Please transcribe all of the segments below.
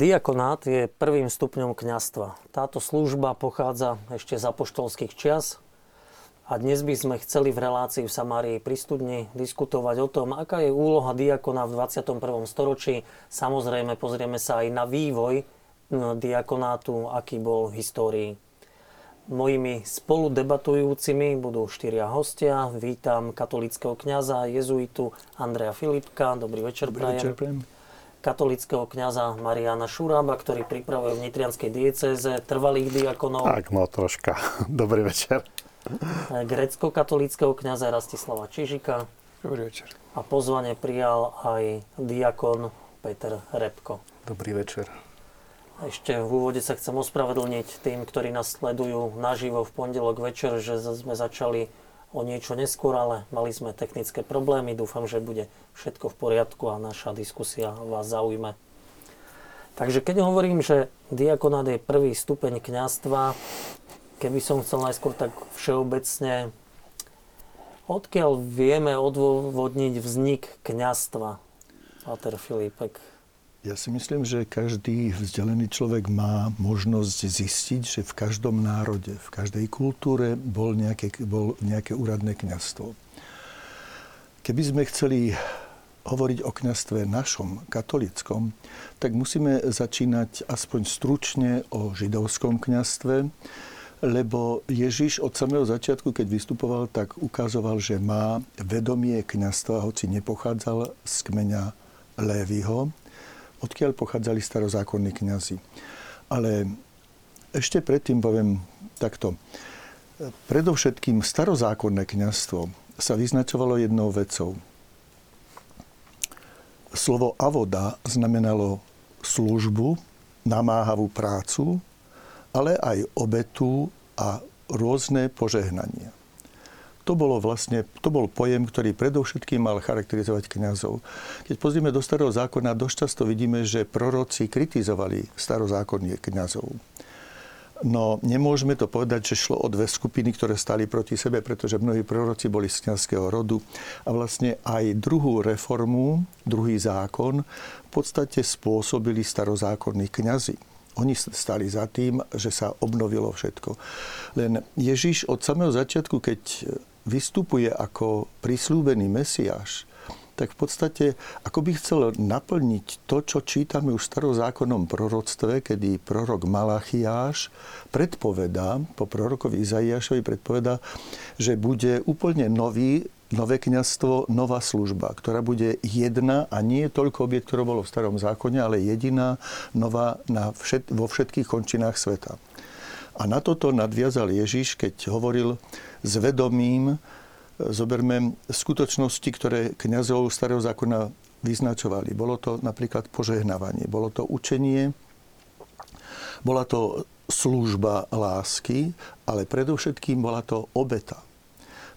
Diakonát je prvým stupňom kňastva. Táto služba pochádza ešte z apoštolských čias a dnes by sme chceli v relácii v Samárii pri studni diskutovať o tom, aká je úloha diakona v 21. storočí. Samozrejme, pozrieme sa aj na vývoj diakonátu, aký bol v histórii. Mojimi spoludebatujúcimi budú štyria hostia. Vítam katolického kňaza, jezuitu Andreja Filipka. Dobrý večer, Dobrý večer, prajem katolického kňaza Mariana Šurába, ktorý pripravuje v Nitrianskej diecéze trvalých diakonov. Tak, no troška. Dobrý večer. Grecko-katolického kňaza Rastislava Čižika. Dobrý večer. A pozvanie prijal aj diakon Peter Repko. Dobrý večer. Ešte v úvode sa chcem ospravedlniť tým, ktorí nás sledujú naživo v pondelok večer, že sme začali o niečo neskôr, ale mali sme technické problémy. Dúfam, že bude všetko v poriadku a naša diskusia vás zaujme. Takže keď hovorím, že diakonát je prvý stupeň kňastva, keby som chcel najskôr tak všeobecne, odkiaľ vieme odvodniť vznik kňastva? Pater Filipek. Ja si myslím, že každý vzdelený človek má možnosť zistiť, že v každom národe, v každej kultúre bol nejaké, bol nejaké úradné kňastvo. Keby sme chceli hovoriť o kňastve našom, katolickom, tak musíme začínať aspoň stručne o židovskom kňastve, lebo Ježiš od samého začiatku, keď vystupoval, tak ukazoval, že má vedomie kňastva, hoci nepochádzal z kmeňa Lévyho, odkiaľ pochádzali starozákonní kňazi. Ale ešte predtým poviem takto. Predovšetkým starozákonné kňazstvo sa vyznačovalo jednou vecou. Slovo avoda znamenalo službu, namáhavú prácu, ale aj obetu a rôzne požehnania to, bolo vlastne, to bol pojem, ktorý predovšetkým mal charakterizovať kňazov. Keď pozrieme do starého zákona, dosť často vidíme, že proroci kritizovali starozákonnie kňazov. No nemôžeme to povedať, že šlo o dve skupiny, ktoré stali proti sebe, pretože mnohí proroci boli z kniazského rodu. A vlastne aj druhú reformu, druhý zákon, v podstate spôsobili starozákonní kňazi. Oni stali za tým, že sa obnovilo všetko. Len Ježiš od samého začiatku, keď vystupuje ako prislúbený Mesiáš, tak v podstate ako by chcel naplniť to, čo čítame už v starozákonnom proroctve, kedy prorok Malachiáš predpovedá, po prorokovi Izaiášovi predpovedá, že bude úplne nový, nové kniazstvo, nová služba, ktorá bude jedna a nie toľko objekt, ktoré bolo v starom zákone, ale jediná, nová na všet, vo všetkých končinách sveta. A na toto nadviazal Ježiš, keď hovoril, s vedomím, e, zoberme skutočnosti, ktoré kniazov starého zákona vyznačovali. Bolo to napríklad požehnávanie, bolo to učenie, bola to služba lásky, ale predovšetkým bola to obeta.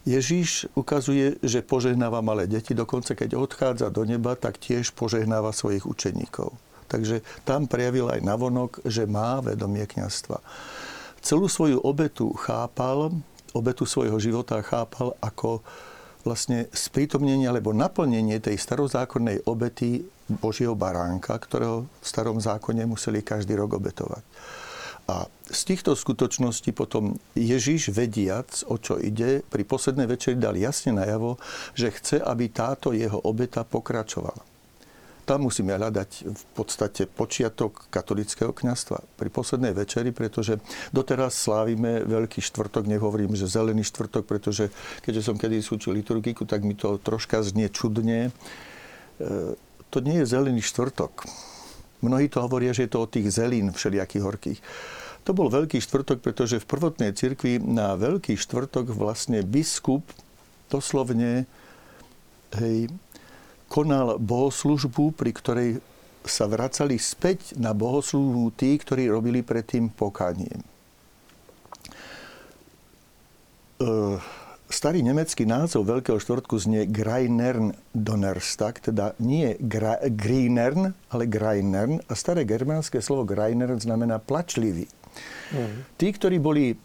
Ježíš ukazuje, že požehnáva malé deti, dokonca keď odchádza do neba, tak tiež požehnáva svojich učeníkov. Takže tam prejavil aj navonok, že má vedomie kniazstva. Celú svoju obetu chápal obetu svojho života chápal ako vlastne sprítomnenie alebo naplnenie tej starozákonnej obety Božieho baránka, ktorého v starom zákone museli každý rok obetovať. A z týchto skutočností potom Ježiš, vediac, o čo ide, pri poslednej večeri dal jasne najavo, že chce, aby táto jeho obeta pokračovala tam musíme hľadať v podstate počiatok katolického kňastva pri poslednej večeri, pretože doteraz slávime Veľký štvrtok, nehovorím, že Zelený štvrtok, pretože keďže som kedy súčil liturgiku, tak mi to troška znie čudne. E, to nie je Zelený štvrtok. Mnohí to hovoria, že je to o tých zelín všelijakých horkých. To bol Veľký štvrtok, pretože v prvotnej cirkvi na Veľký štvrtok vlastne biskup doslovne hej, konal bohoslužbu, pri ktorej sa vracali späť na bohoslužbu tí, ktorí robili predtým pokánie. E, starý nemecký názov Veľkého štvrtku znie Greinern Donnerstag, teda nie gra, Greinern, ale Greinern. A staré germánske slovo Greinern znamená plačlivý. Mm. Tí, ktorí boli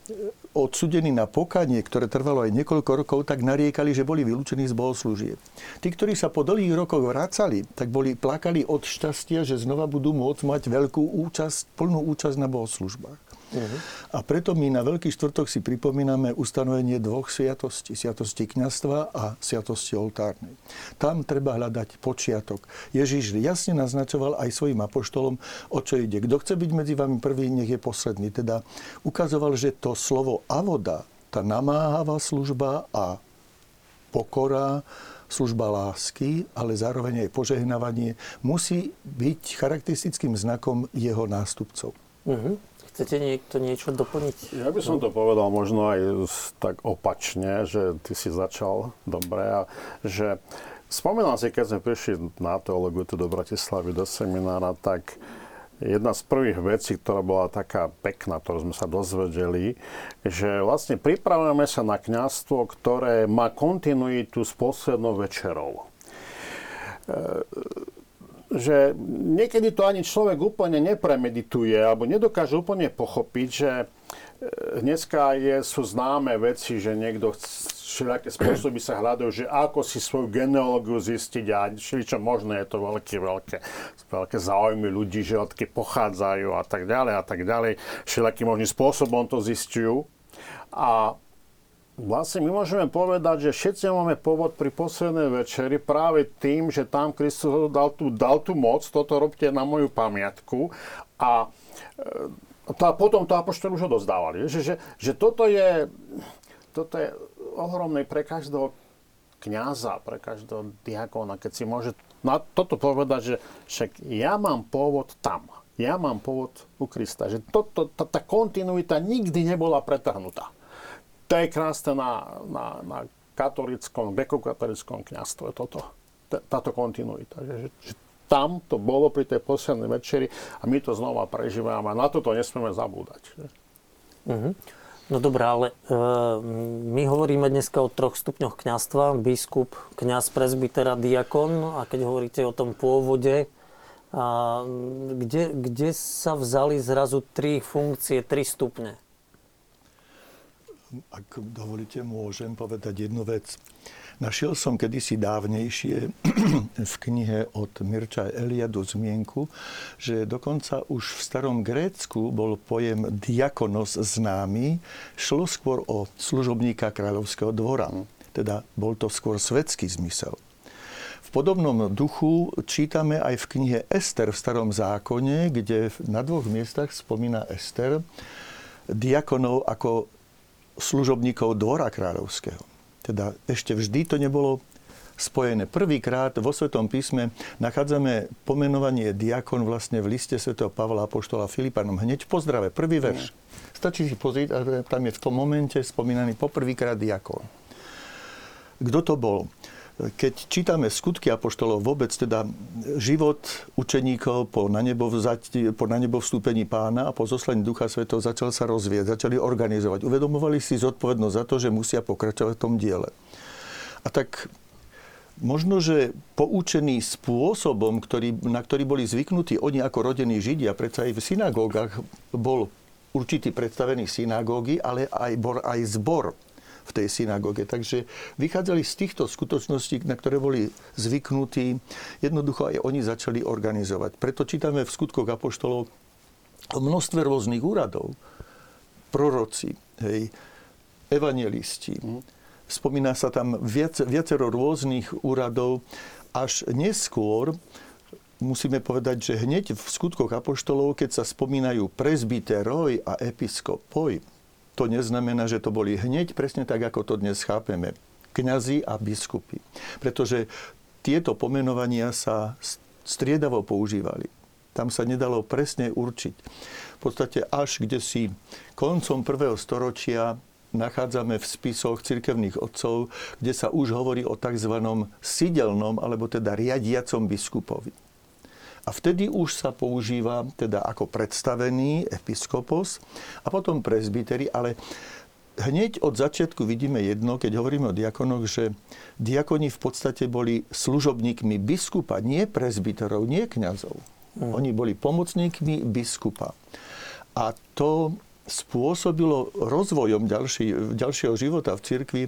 odsudení na pokanie, ktoré trvalo aj niekoľko rokov, tak nariekali, že boli vylúčení z bohoslúžieb. Tí, ktorí sa po dlhých rokoch vracali, tak boli plakali od šťastia, že znova budú môcť mať veľkú účasť, plnú účasť na bohoslužbách. Uh-huh. A preto my na Veľký štvrtok si pripomíname ustanovenie dvoch sviatostí. Sviatosti kňastva a sviatosti oltárnej. Tam treba hľadať počiatok. Ježiš jasne naznačoval aj svojim apoštolom, o čo ide. Kto chce byť medzi vami prvý, nech je posledný. Teda ukazoval, že to slovo avoda, tá namáhavá služba a pokora, služba lásky, ale zároveň aj požehnávanie musí byť charakteristickým znakom jeho nástupcov. Uh-huh. Chcete niekto niečo doplniť? Ja by som to povedal možno aj tak opačne, že ty si začal dobre a že spomínam si, keď sme prišli na teológiu do Bratislavy, do seminára, tak jedna z prvých vecí, ktorá bola taká pekná, ktorú sme sa dozvedeli, že vlastne pripravujeme sa na kňazstvo, ktoré má kontinuitu s poslednou večerou že niekedy to ani človek úplne nepremedituje alebo nedokáže úplne pochopiť, že e, dneska je, sú známe veci, že niekto všelijaké spôsoby sa hľadajú, že ako si svoju genealógiu zistiť a čo možné je to veľké, veľké, veľké záujmy ľudí, že odkiaľ pochádzajú a tak ďalej a tak ďalej. Všelijakým možným spôsobom to zistujú. A Vlastne my môžeme povedať, že všetci máme povod pri poslednej večeri práve tým, že tam Kristus dal tú, dal tú moc, toto robte na moju pamiatku a, e, to, a potom to apoštoli už odozdávali. Že, že, že toto, je, toto je ohromné pre každého kniaza, pre každého diakona, keď si môže na toto povedať, že však ja mám pôvod tam. Ja mám pôvod u Krista. Že to, to, tá, tá kontinuita nikdy nebola pretrhnutá. To je krásne na, na, na katolickom, grekokatolickom kniastve toto, táto kontinuita. Že, že tam to bolo pri tej poslednej večeri a my to znova prežívame a na toto nesmieme zabúdať. Uh-huh. No dobré, ale e, my hovoríme dneska o troch stupňoch kňastva. Biskup, kňaz, prezbytera, diakon. A keď hovoríte o tom pôvode, a kde, kde sa vzali zrazu tri funkcie, tri stupne? Ak dovolíte, môžem povedať jednu vec. Našiel som kedysi dávnejšie v knihe od Mirča Eliadu zmienku, že dokonca už v starom Grécku bol pojem diakonos známy. Šlo skôr o služobníka kráľovského dvora. Teda bol to skôr svetský zmysel. V podobnom duchu čítame aj v knihe Ester v starom zákone, kde na dvoch miestach spomína Ester diakonov ako služobníkov dvora kráľovského. Teda ešte vždy to nebolo spojené. Prvýkrát vo Svetom písme nachádzame pomenovanie diakon vlastne v liste Sv. Pavla Apoštola Filipanom. Hneď v pozdrave, prvý verš. Stačí si pozrieť, a tam je v tom momente spomínaný poprvýkrát diakon. Kto to bol? Keď čítame skutky apoštolov vôbec, teda život učeníkov po na nebo, vzať, po na nebo vstúpení pána a po zoslení Ducha Svetov začal sa rozvieť, začali organizovať. Uvedomovali si zodpovednosť za to, že musia pokračovať v tom diele. A tak možno, že poučený spôsobom, ktorý, na ktorý boli zvyknutí oni ako rodení Židia, predsa aj v synagógach bol určitý predstavený synagógy, ale aj, bol aj zbor v tej synagóge. Takže vychádzali z týchto skutočností, na ktoré boli zvyknutí. Jednoducho aj oni začali organizovať. Preto čítame v skutkoch apoštolov o množstve rôznych úradov. Proroci, hej, evangelisti. Mhm. Spomína sa tam viac, viacero rôznych úradov, až neskôr musíme povedať, že hneď v skutkoch apoštolov, keď sa spomínajú prezbiteroj a episkopoj, to neznamená, že to boli hneď presne tak, ako to dnes chápeme. Kňazi a biskupy. Pretože tieto pomenovania sa striedavo používali. Tam sa nedalo presne určiť. V podstate až kde si koncom prvého storočia nachádzame v spisoch cirkevných otcov, kde sa už hovorí o tzv. sidelnom, alebo teda riadiacom biskupovi. A vtedy už sa používa teda ako predstavený episkopos a potom presbyteri, ale hneď od začiatku vidíme jedno, keď hovoríme o diakonoch, že diakoni v podstate boli služobníkmi biskupa, nie presbyterov, nie kňazov. Mm. Oni boli pomocníkmi biskupa. A to spôsobilo rozvojom ďalší, ďalšieho života v cirkvi,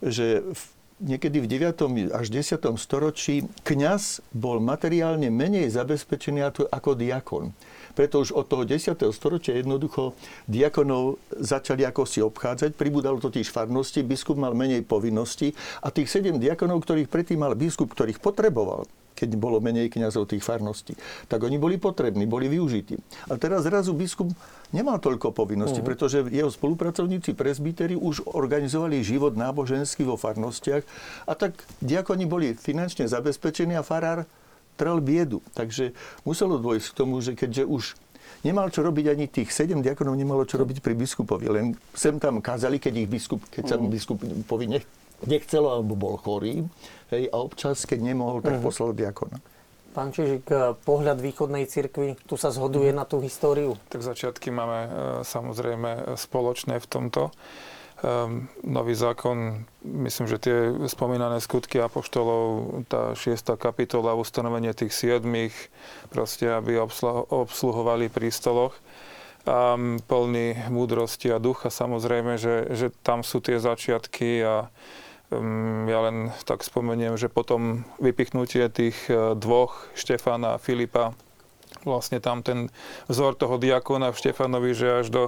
že v, niekedy v 9. až 10. storočí kňaz bol materiálne menej zabezpečený ako diakon. Preto už od toho 10. storočia jednoducho diakonov začali ako si obchádzať, pribudalo totiž farnosti, biskup mal menej povinností a tých sedem diakonov, ktorých predtým mal biskup, ktorých potreboval, keď bolo menej kňazov tých farností, tak oni boli potrební, boli využití. A teraz zrazu biskup nemal toľko povinností, uh-huh. pretože jeho spolupracovníci presbyteri už organizovali život náboženský vo farnostiach a tak diakoni boli finančne zabezpečení a farár trel biedu. Takže muselo dôjsť k tomu, že keďže už nemal čo robiť ani tých sedem diakonov, nemalo čo robiť pri biskupovi. Len sem tam kázali, keď ich biskup, keď sa mm. biskupovi nech, nechcelo alebo bol chorý. Hej, a občas, keď nemohol, tak mm. poslal diakona. Pán Čižik, eh, pohľad východnej cirkvi, tu sa zhoduje mm. na tú históriu? Tak začiatky máme eh, samozrejme spoločné v tomto. Um, nový zákon, myslím, že tie spomínané skutky apoštolov, tá šiesta kapitola, ustanovenie tých siedmých, proste, aby obsluhovali pri stoloch, um, plný múdrosti a ducha. Samozrejme, že, že tam sú tie začiatky a ja len tak spomeniem, že potom vypichnutie tých e, dvoch, Štefana a Filipa, vlastne tam ten vzor toho diakona v Štefanovi, že až do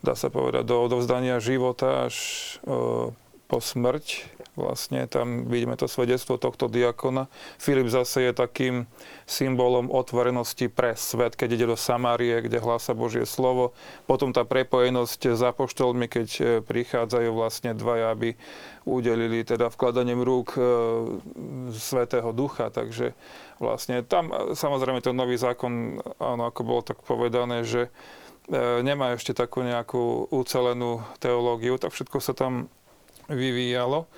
dá sa povedať, do odovzdania života až e, po smrť. Vlastne tam vidíme to svedectvo tohto diakona. Filip zase je takým symbolom otvorenosti pre svet, keď ide do Samárie, kde hlása Božie slovo. Potom tá prepojenosť s apoštolmi, keď e, prichádzajú vlastne dvaja, aby udelili teda vkladaním rúk e, Svetého Ducha. Takže vlastne tam samozrejme ten nový zákon, áno, ako bolo tak povedané, že E, nemá ešte takú nejakú ucelenú teológiu, tak všetko sa tam vyvíjalo.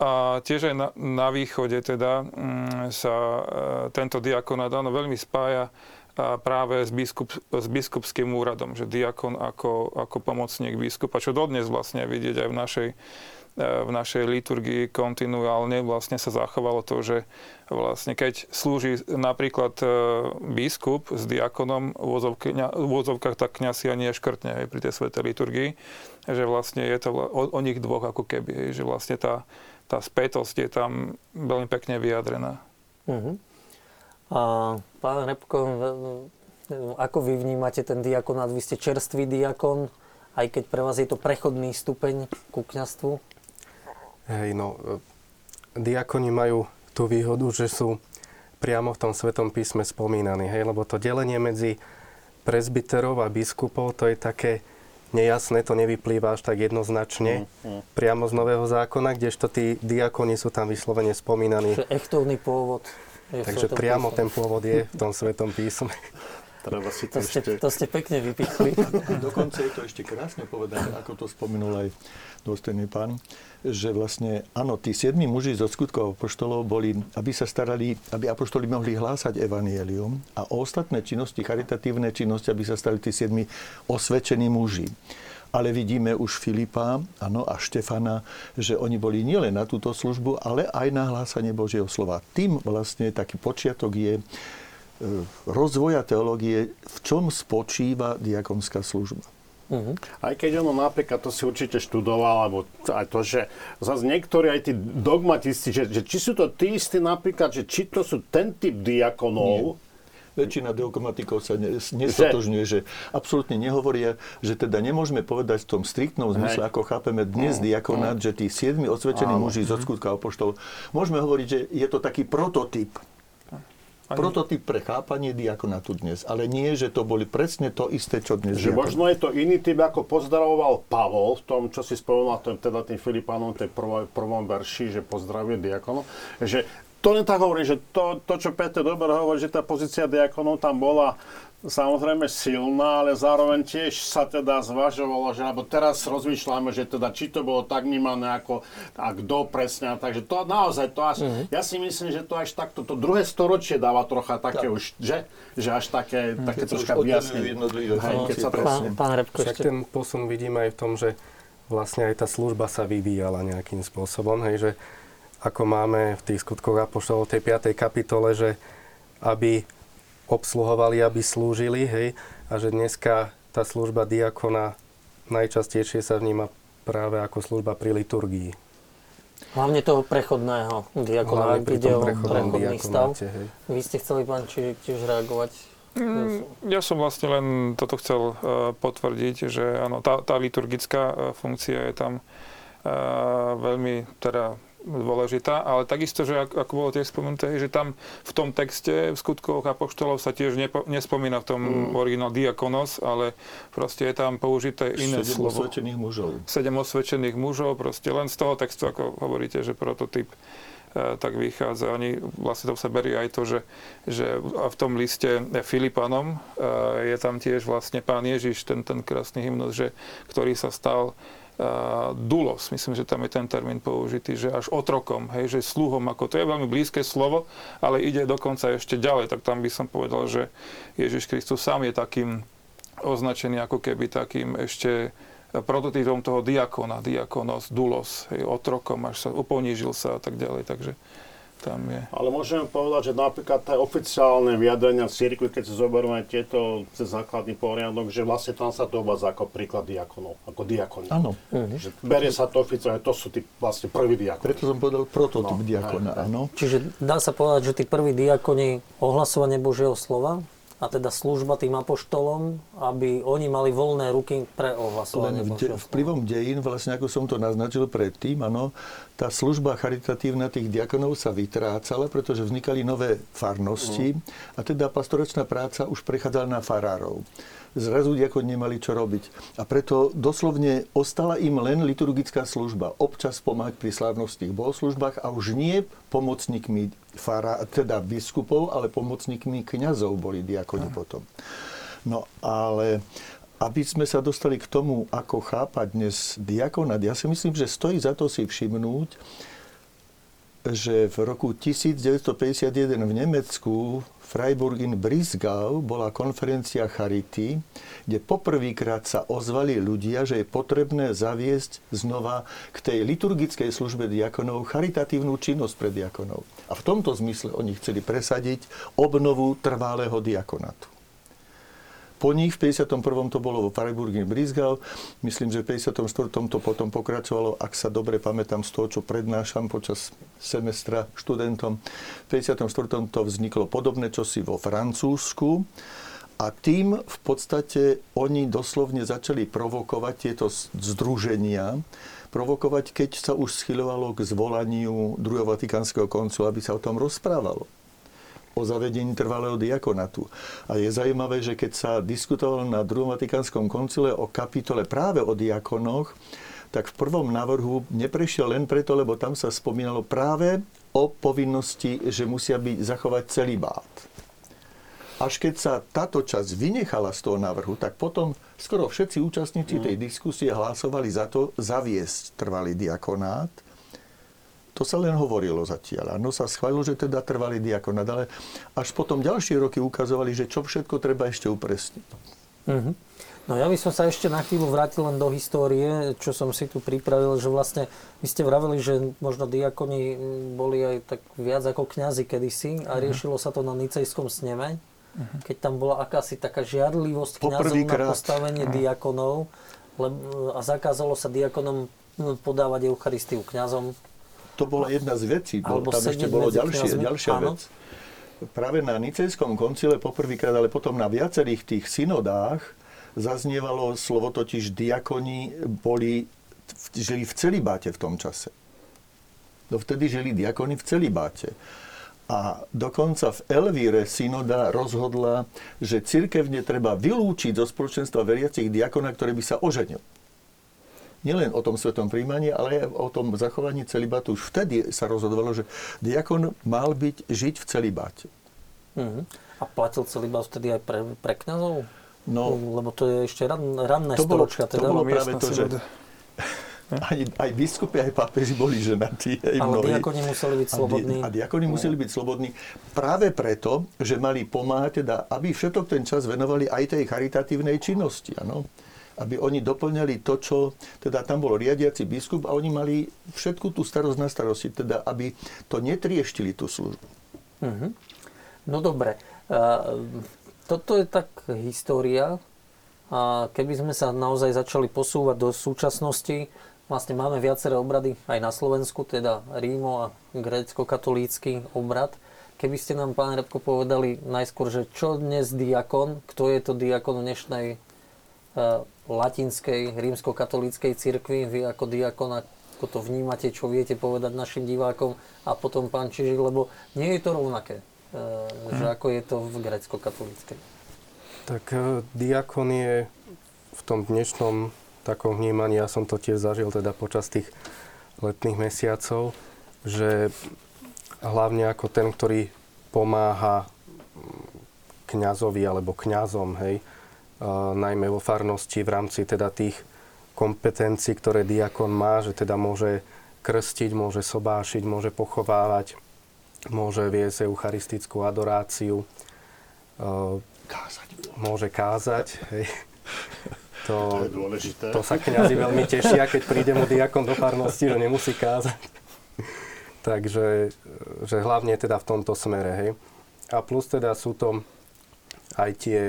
A tiež aj na, na východe teda mm, sa e, tento diakonát áno, veľmi spája a práve s, biskup, s biskupským úradom, že diakon ako, ako pomocník biskupa, čo dodnes vlastne vidieť aj v našej E, v našej liturgii kontinuálne vlastne sa zachovalo to, že vlastne keď slúži napríklad e, biskup s diakonom v úvodzovkách, tak kniaz si ani neškrtne aj pri tej svetej liturgii, že vlastne je to o, o nich dvoch ako keby, že vlastne tá, tá spätosť je tam veľmi pekne vyjadrená. Uh-huh. A pán Repko, ako vy vnímate ten diakonát? Vy ste čerstvý diakon, aj keď pre vás je to prechodný stupeň ku kňastvu? Hej, no, e, diakoni majú tú výhodu, že sú priamo v tom Svetom písme spomínaní, hej, lebo to delenie medzi prezbiterov a biskupov, to je také nejasné, to nevyplýva až tak jednoznačne mm, mm. priamo z Nového zákona, kdežto tí diakoni sú tam vyslovene spomínaní. Čiže echtovný pôvod. Je Takže priamo písme. ten pôvod je v tom Svetom písme. Treba si to, to, ešte... ste, to ste pekne vypichli. Dokonca je to ešte krásne povedané, ako to spomenul aj dôstojný pán, že vlastne, áno, tí siedmi muži zo skutkov apoštolov boli, aby sa starali, aby apoštoli mohli hlásať evanielium a o ostatné činnosti, charitatívne činnosti, aby sa stali tí siedmi osvedčení muži. Ale vidíme už Filipa ano, a Štefana, že oni boli nielen na túto službu, ale aj na hlásanie Božieho slova. Tým vlastne taký počiatok je rozvoja teológie, v čom spočíva diakonská služba. Uh-huh. Aj keď ono napríklad, to si určite študoval, alebo aj to, že zase niektorí aj tí dogmatisti, že, že či sú to tí istí napríklad, že či to sú ten typ diakonov, Nie väčšina dogmatikov sa nestotožňuje, že absolútne nehovoria, že teda nemôžeme povedať v tom striktnom zmysle, ako chápeme dnes mm. diakonát, mm. že tí siedmi odsvedčení muži zo skutka apoštol, môžeme hovoriť, že je to taký prototyp ani... prototyp pre chápanie diakonátu dnes. Ale nie, že to boli presne to isté, čo dnes Že diakonát. možno je to iný typ, ako pozdravoval Pavol v tom, čo si spomenul, teda tým Filipánom, tej prvom, prvom verši, že pozdravuje diakonov. Že to len tak hovorí, že to, to, čo Peter dobre hovorí, že tá pozícia diakonov tam bola samozrejme silná, ale zároveň tiež sa teda zvažovalo, že alebo teraz rozmýšľame, že teda či to bolo tak vnímané ako a kto presne. Takže to naozaj to až, mm-hmm. ja si myslím, že to až takto, to druhé storočie dáva trocha také tak. už, že, že až také, mm-hmm. také troška vyjasnenie. Keď sa pán, pán Repko, Však ten posun vidíme aj v tom, že vlastne aj tá služba sa vyvíjala nejakým spôsobom, hej, že ako máme v tých skutkoch Apoštolov tej 5. kapitole, že aby obsluhovali, aby slúžili, hej, a že dneska tá služba diakona najčastejšie sa vníma práve ako služba pri liturgii. Hlavne toho prechodného diakona, Hlavne pri ide tom o prechodný stav. diakonáte, hej. Vy ste chceli, pán, či, tiež reagovať? Mm, Ja som vlastne len toto chcel uh, potvrdiť, že áno, tá, tá liturgická uh, funkcia je tam uh, veľmi teda dôležitá, ale takisto, že ako, ako bolo tiež spomenuté, že tam v tom texte v skutkoch apoštolov sa tiež nepo, nespomína v tom mm. originál diakonos, ale proste je tam použité iné Sedem slovo. osvedčených mužov. sedem osvedčených mužov, proste len z toho textu, ako hovoríte, že prototyp e, tak vychádza. Oni vlastne to sa berie aj to, že, že v tom liste Filipanom e, je tam tiež vlastne pán Ježiš, ten, ten krásny hymnus, že, ktorý sa stal dulos, myslím, že tam je ten termín použitý, že až otrokom, hej, že sluhom, ako to je veľmi blízke slovo, ale ide dokonca ešte ďalej, tak tam by som povedal, že Ježiš Kristus sám je takým označený ako keby takým ešte prototypom toho diakona, diakonos, dulos, hej, otrokom, až sa uponížil sa a tak ďalej, takže tam je. Ale môžeme povedať, že napríklad tie oficiálne vyjadrenia cirkvi, keď si zoberieme tieto cez základný poriadok, že vlastne tam sa to uvádza ako príklad diakonov, ako diakoni. Áno. Že berie sa to oficiálne, to sú tí vlastne prví diakoni. Preto som povedal prototyp No, diakona, áno. Čiže dá sa povedať, že tí prví diakoni ohlasovanie Božieho slova a teda služba tým apoštolom, aby oni mali voľné ruky pre ohlasovanie Len slova. vplyvom dejín, vlastne ako som to naznačil predtým, áno, tá služba charitatívna tých diakonov sa vytrácala, pretože vznikali nové farnosti a teda pastoračná práca už prechádzala na farárov. Zrazu diakoni nemali čo robiť. A preto doslovne ostala im len liturgická služba. Občas pomáhať pri slávnostných bohoslužbách a už nie pomocníkmi fara, teda biskupov, ale pomocníkmi kňazov boli diakoni potom. No ale aby sme sa dostali k tomu, ako chápať dnes diakonát, ja si myslím, že stojí za to si všimnúť, že v roku 1951 v Nemecku Freiburg in Brisgau bola konferencia Charity, kde poprvýkrát sa ozvali ľudia, že je potrebné zaviesť znova k tej liturgickej službe diakonov charitatívnu činnosť pre diakonov. A v tomto zmysle oni chceli presadiť obnovu trvalého diakonátu. Po nich v 51. to bolo vo Freiburg in Brisgau. Myslím, že v 54. to potom pokračovalo, ak sa dobre pamätám z toho, čo prednášam počas semestra študentom. V 54. to vzniklo podobné čosi vo Francúzsku. A tým v podstate oni doslovne začali provokovať tieto združenia, provokovať, keď sa už schylovalo k zvolaniu druhého Vatikánskeho koncilu, aby sa o tom rozprávalo o zavedení trvalého diakonatu. A je zaujímavé, že keď sa diskutovalo na druhom Vatikánskom koncile o kapitole práve o diakonoch, tak v prvom návrhu neprešiel len preto, lebo tam sa spomínalo práve o povinnosti, že musia byť zachovať celibát. Až keď sa táto časť vynechala z toho návrhu, tak potom skoro všetci účastníci tej diskusie hlasovali za to zaviesť trvalý diakonát. To sa len hovorilo zatiaľ. Áno, sa schválilo, že teda trvalý diakonát, ale až potom ďalšie roky ukazovali, že čo všetko treba ešte upresniť. Mhm. No ja by som sa ešte na chvíľu vrátil len do histórie, čo som si tu pripravil, že vlastne vy ste vraveli, že možno diakoni boli aj tak viac ako kňazi kedysi a riešilo sa to na nicejskom sneme, keď tam bola akási taká žiarlivosť kňazov na postavenie diakonov leb- a zakázalo sa diakonom hm, podávať Eucharistiu kňazom. To bola jedna z vecí. Bol, tam ešte bolo ďalšie, kňazmi. ďalšia Áno. vec. Práve na Nicejskom koncile poprvýkrát, ale potom na viacerých tých synodách zaznievalo slovo totiž diakoni boli, žili v celibáte v tom čase. No vtedy žili diakoni v celibáte. A dokonca v Elvíre synoda rozhodla, že cirkevne treba vylúčiť zo spoločenstva veriacich diakona, ktorý by sa oženil. Nielen o tom svetom príjmaní, ale aj o tom zachovaní celibátu. Už vtedy sa rozhodovalo, že diakon mal byť žiť v celibáte. Mhm. A platil celibát vtedy aj pre, pre kňazov? No, Lebo to je ešte ran, ranné To bolo- storočia. to Teda. bolo miestna práve to, že synoda. aj, biskupy, aj pápeži boli ženatí. Aj Ale mnohí. diakoni museli byť A di- slobodní. A diakoni museli byť slobodní práve preto, že mali pomáhať, teda, aby všetok ten čas venovali aj tej charitatívnej činnosti. Ano? Aby oni doplňali to, čo... Teda tam bol riadiaci biskup a oni mali všetku tú starosť na starosti. Teda, aby to netrieštili tú službu. Mhm. No dobre. Toto je tak história. A keby sme sa naozaj začali posúvať do súčasnosti, vlastne máme viaceré obrady aj na Slovensku, teda Rímo a grécko-katolícky obrad. Keby ste nám, pán Repko, povedali najskôr, že čo dnes diakon, kto je to diakon v dnešnej latinskej rímsko-katolíckej cirkvi, vy ako diakon, ako to vnímate, čo viete povedať našim divákom a potom pán Čižik, lebo nie je to rovnaké, uh, že hm. ako je to v grécko-katolíckej. Tak uh, diakon je v tom dnešnom takom vnímaní, ja som to tiež zažil teda počas tých letných mesiacov, že hlavne ako ten, ktorý pomáha kňazovi alebo kňazom, hej, najmä vo farnosti v rámci teda tých kompetencií, ktoré diakon má, že teda môže krstiť, môže sobášiť, môže pochovávať, môže viesť eucharistickú adoráciu. Kázať. Môže kázať. Hej. To, to je dôležité. To sa kňazi veľmi tešia, keď príde mu diakon do farnosti, že nemusí kázať. Takže že hlavne teda v tomto smere. Hej. A plus teda sú to aj tie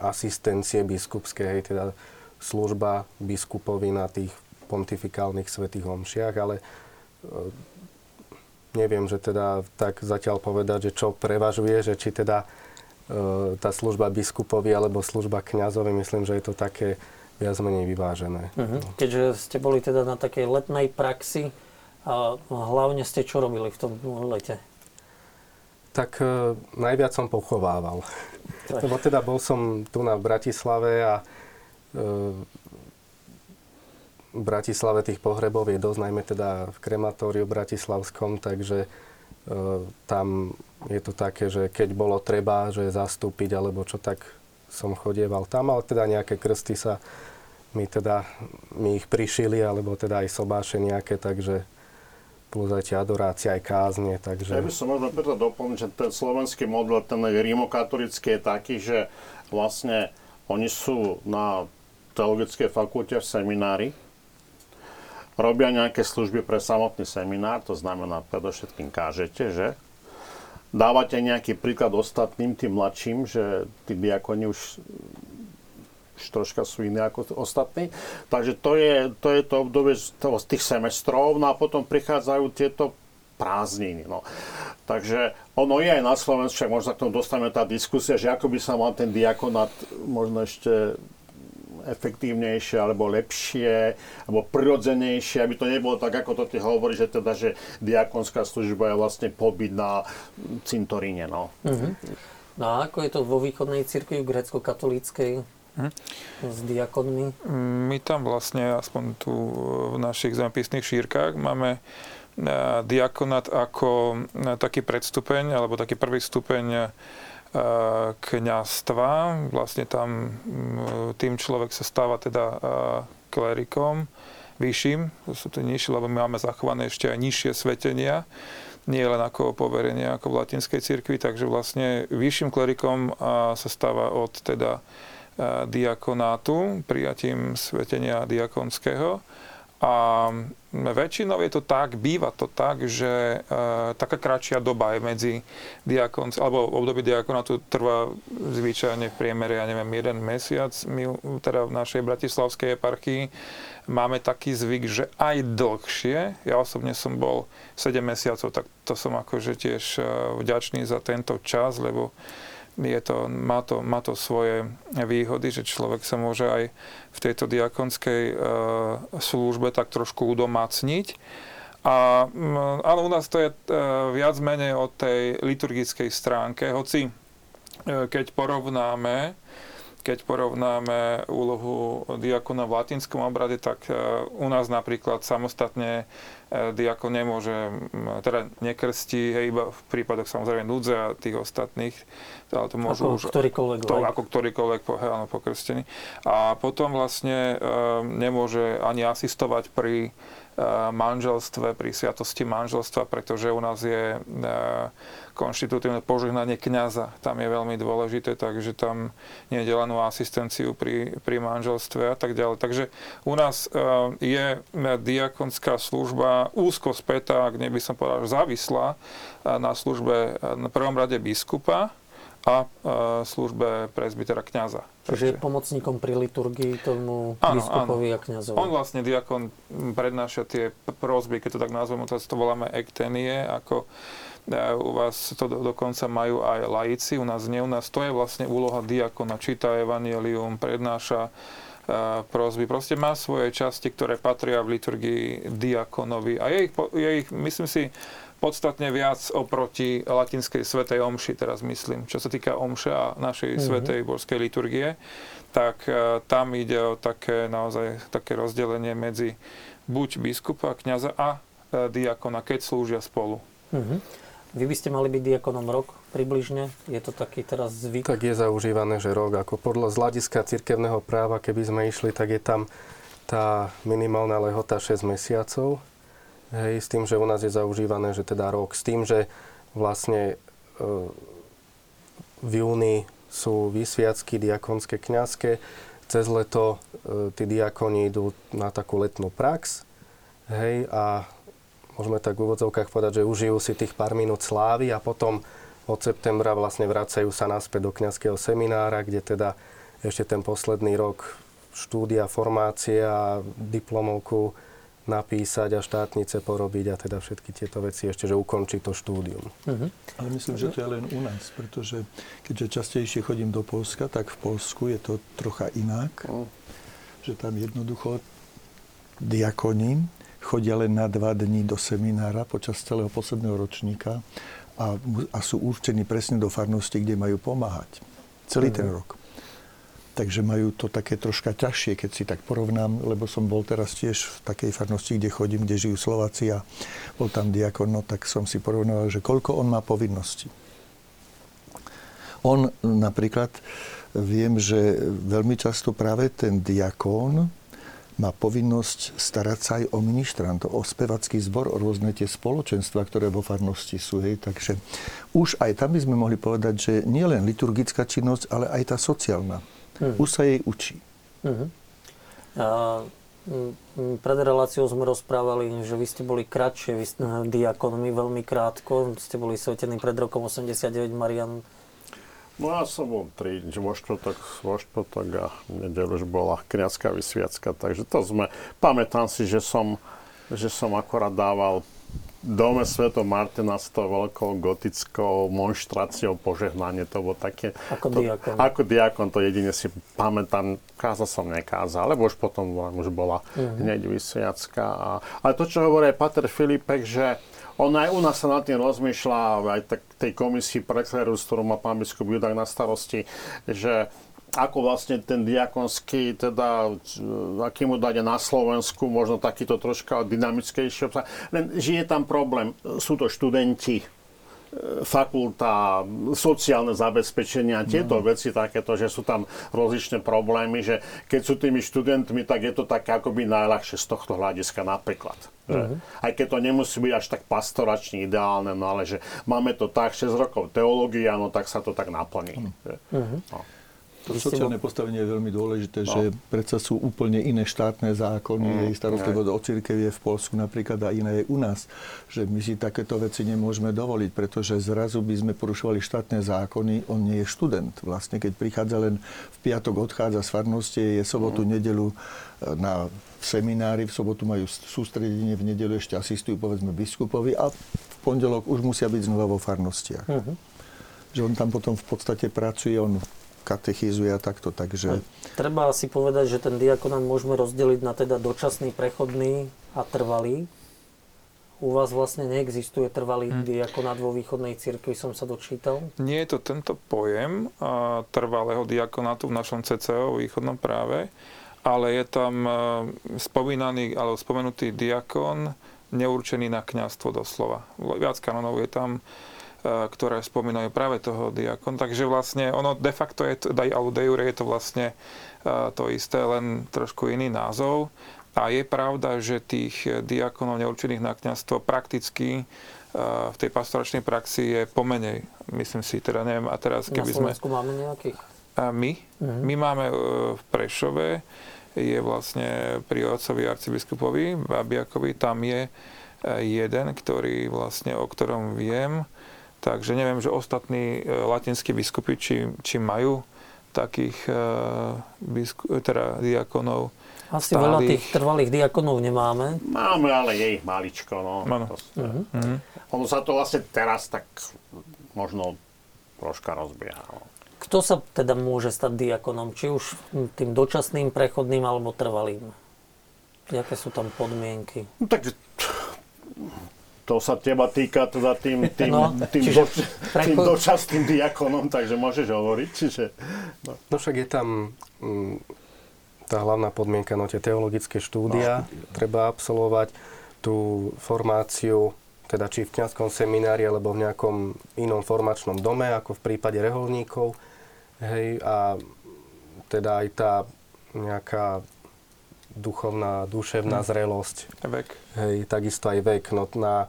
asistencie biskupské, hej, teda služba biskupovi na tých pontifikálnych svetých homšiach, ale e, neviem, že teda tak zatiaľ povedať, že čo prevažuje, že či teda e, tá služba biskupovi alebo služba kňazovi, myslím, že je to také viac menej vyvážené. Uh-huh. Keďže ste boli teda na takej letnej praxi, a hlavne ste čo robili v tom lete? Tak e, najviac som pochovával. Lebo teda bol som tu na Bratislave a e, v Bratislave tých pohrebov je dosť, najmä teda v krematóriu bratislavskom, takže e, tam je to také, že keď bolo treba, že zastúpiť, alebo čo tak som chodieval tam, ale teda nejaké krsty sa mi teda, mi ich prišili, alebo teda aj sobáše nejaké, takže plus aj tie adorácie, aj kázne. Takže... Ja by som možno preto doplniť, že ten slovenský model, ten rímokatolický je taký, že vlastne oni sú na teologickej fakulte v seminári, robia nejaké služby pre samotný seminár, to znamená predovšetkým kážete, že? Dávate nejaký príklad ostatným, tým mladším, že tí diakoni už troška sú iné ako ostatní. Takže to je to, je to obdobie z, tých semestrov, no a potom prichádzajú tieto prázdniny. No. Takže ono je aj na Slovensku, však možno k tomu dostaneme tá diskusia, že ako by sa mal ten diakonát možno ešte efektívnejšie, alebo lepšie, alebo prirodzenejšie, aby to nebolo tak, ako to ty hovorí, že teda, že diakonská služba je vlastne pobyt na cintoríne. No. Uh-huh. No a ako je to vo východnej cirkvi, grecko-katolíckej? Hm? S diakonmi? My tam vlastne, aspoň tu v našich zemepisných šírkach, máme e, diakonát ako e, taký predstupeň, alebo taký prvý stupeň kňastva. Vlastne tam tým človek sa stáva teda klerikom vyšším, sú to nižšie, lebo my máme zachované ešte aj nižšie svetenia, nie len ako poverenie, ako v latinskej cirkvi, takže vlastne vyšším klerikom sa stáva od teda diakonátu, prijatím svetenia diakonského. A väčšinou je to tak, býva to tak, že e, taká kratšia doba je medzi diakon, alebo obdobie diakonátu trvá zvyčajne v priemere, ja neviem, jeden mesiac. My teda v našej bratislavskej eparchii máme taký zvyk, že aj dlhšie. Ja osobne som bol 7 mesiacov, tak to som akože tiež e, vďačný za tento čas, lebo je to, má, to, má to svoje výhody, že človek sa môže aj v tejto diakonskej e, službe tak trošku udomácniť. A, ale u nás to je e, viac menej o tej liturgickej stránke, hoci e, keď porovnáme keď porovnáme úlohu diakona v latinskom obrade, tak u nás napríklad samostatne diakon nemôže, teda nekrstí, hej, iba v prípadoch samozrejme núdze a tých ostatných, ale to môžu ako už, ktorýkoľvek to, ako ktorýkoľvek po, hej, áno, pokrstený. A potom vlastne e, nemôže ani asistovať pri e, manželstve, pri sviatosti manželstva, pretože u nás je e, konštitutívne požehnanie kňaza. Tam je veľmi dôležité, takže tam delenú asistenciu pri, pri manželstve a tak ďalej. Takže u nás uh, je diakonská služba úzko spätá, ak neby som povedal, závislá na službe na prvom rade biskupa, a e, službe presbytera kňaza. Čiže je pomocníkom pri liturgii tomu Áno, biskupovi a kňazovi. On vlastne diakon prednáša tie prosby, keď to tak nazveme, to, to voláme ektenie, ako e, u vás to do, dokonca majú aj laici, u nás nie, u nás to je vlastne úloha diakona, číta evanielium, prednáša prosby. Proste má svoje časti, ktoré patria v liturgii diakonovi. A je ich, je ich myslím si, podstatne viac oproti latinskej svetej omši, teraz myslím, čo sa týka omše a našej mm-hmm. svetej božskej liturgie, tak uh, tam ide o také naozaj také rozdelenie medzi buď biskupa, kniaza a uh, diakona, keď slúžia spolu. Mm-hmm. Vy by ste mali byť diakonom rok približne? Je to taký teraz zvyk? Tak je zaužívané, že rok. Ako podľa z hľadiska cirkevného práva, keby sme išli, tak je tam tá minimálna lehota 6 mesiacov. Hej, s tým, že u nás je zaužívané, že teda rok. S tým, že vlastne e, v júni sú vysviacky diakonské kňazské. Cez leto e, tí diakoni idú na takú letnú prax. Hej, a môžeme tak v úvodzovkách povedať, že užijú si tých pár minút slávy a potom od septembra vlastne vracajú sa naspäť do kňazského seminára, kde teda ešte ten posledný rok štúdia, formácie a diplomovku napísať a štátnice porobiť a teda všetky tieto veci ešte, že ukončí to štúdium. Uh-huh. Ale myslím, že to je len u nás, pretože keďže častejšie chodím do Polska, tak v Polsku je to trocha inak, uh. že tam jednoducho diakoni chodia len na dva dní do seminára počas celého posledného ročníka a, a sú určení presne do farnosti, kde majú pomáhať. Celý ten rok. Takže majú to také troška ťažšie, keď si tak porovnám, lebo som bol teraz tiež v takej farnosti, kde chodím, kde žijú Slováci a bol tam diakon, no tak som si porovnal, že koľko on má povinností. On napríklad, viem, že veľmi často práve ten diakón má povinnosť starať sa aj o ministrantov, o spevacký zbor, o rôzne tie spoločenstva, ktoré vo farnosti sú. Hej. Takže už aj tam by sme mohli povedať, že nie len liturgická činnosť, ale aj tá sociálna. Hmm. Už sa jej učí. Hmm. A, pred reláciou sme rozprávali, že vy ste boli kratšie, vy diakonmi veľmi krátko, ste boli svetení pred rokom 89, Marian No ja som bol tri, že vo štvrtok, vo štvrtok a nedelu už bola kniazská vysviacka, takže to sme, pamätám si, že som, že som akorát dával dome Sveto Martina s tou veľkou gotickou monštráciou požehnanie. To bolo také... Ako to, diakon. Ako diakon, to jedine si pamätám, kázal som nekázal, lebo už potom už bola uh-huh. hneď vysviacka. A, ale to, čo hovorí Pater Filipek, že on aj u nás sa nad tým rozmýšľa, aj tak tej komisii pre s ktorú má pán biskup Judák na starosti, že ako vlastne ten diakonský, teda aký mu dať na Slovensku, možno takýto troška dynamickejší obsah. Len žije tam problém, sú to študenti, fakulta, sociálne zabezpečenia, tieto no. veci takéto, že sú tam rozličné problémy, že keď sú tými študentmi, tak je to také akoby najľahšie z tohto hľadiska napríklad. Že, uh-huh. Aj keď to nemusí byť až tak pastoračne ideálne, no ale že máme to tak 6 rokov teológia, no tak sa to tak naplní. Uh-huh. No. To sociálne postavenie je veľmi dôležité, no. že predsa sú úplne iné štátne zákony, mm, starostlivosť o církev je v Polsku napríklad a iné je u nás. Že my si takéto veci nemôžeme dovoliť, pretože zrazu by sme porušovali štátne zákony, on nie je študent. Vlastne keď prichádza len v piatok, odchádza z farnosti, je sobotu, mm. nedelu e, na seminári, v sobotu majú sústredenie, v nedelu ešte asistujú povedzme biskupovi a v pondelok už musia byť znova vo farnostiach. Mm-hmm. Že on tam potom v podstate pracuje, on katechizuje a takto. Takže... Treba si povedať, že ten diakonát môžeme rozdeliť na teda dočasný, prechodný a trvalý. U vás vlastne neexistuje trvalý hmm. diakonát vo východnej cirkvi, som sa dočítal. Nie je to tento pojem a, trvalého diakonátu v našom CCO, v východnom práve, ale je tam a, spomínaný, alebo spomenutý diakon, neurčený na kňazstvo doslova. Viac kanonov je tam E, ktoré spomínajú práve toho diakon. Takže vlastne ono de facto je, to, alebo de jure je to vlastne e, to isté, len trošku iný názov. A je pravda, že tých diakonov neurčených na kniazstvo prakticky e, v tej pastoračnej praxi je pomenej. Myslím si, teda neviem, a teraz keby sme... Na Slovensku máme nejakých? A my? Uh-huh. My máme v Prešove, je vlastne pri otcovi arcibiskupovi Babiakovi, tam je jeden, ktorý vlastne, o ktorom viem, Takže neviem, že ostatní e, latinskí biskupy, či, či majú takých e, bisku, teda diakonov. Asi veľa tých trvalých diakonov nemáme. Máme, ale je ich maličko. No. Ano. Uh-huh. Ono sa to vlastne teraz tak možno troška rozbieha. No. Kto sa teda môže stať diakonom? Či už tým dočasným, prechodným alebo trvalým? Jaké sú tam podmienky? No, tak to sa teba týka teda tým, tým, no, tým, do, prechod... tým dočasným diakonom, takže môžeš hovoriť. Čiže, no. no však je tam m, mm, tá hlavná podmienka, no tie teologické štúdia no. treba absolvovať, tú formáciu, teda či v kňazskom seminári, alebo v nejakom inom formačnom dome, ako v prípade reholníkov. Hej, a teda aj tá nejaká duchovná, duševná hmm. zrelosť. Vek. Hej, takisto aj vek. No, na e,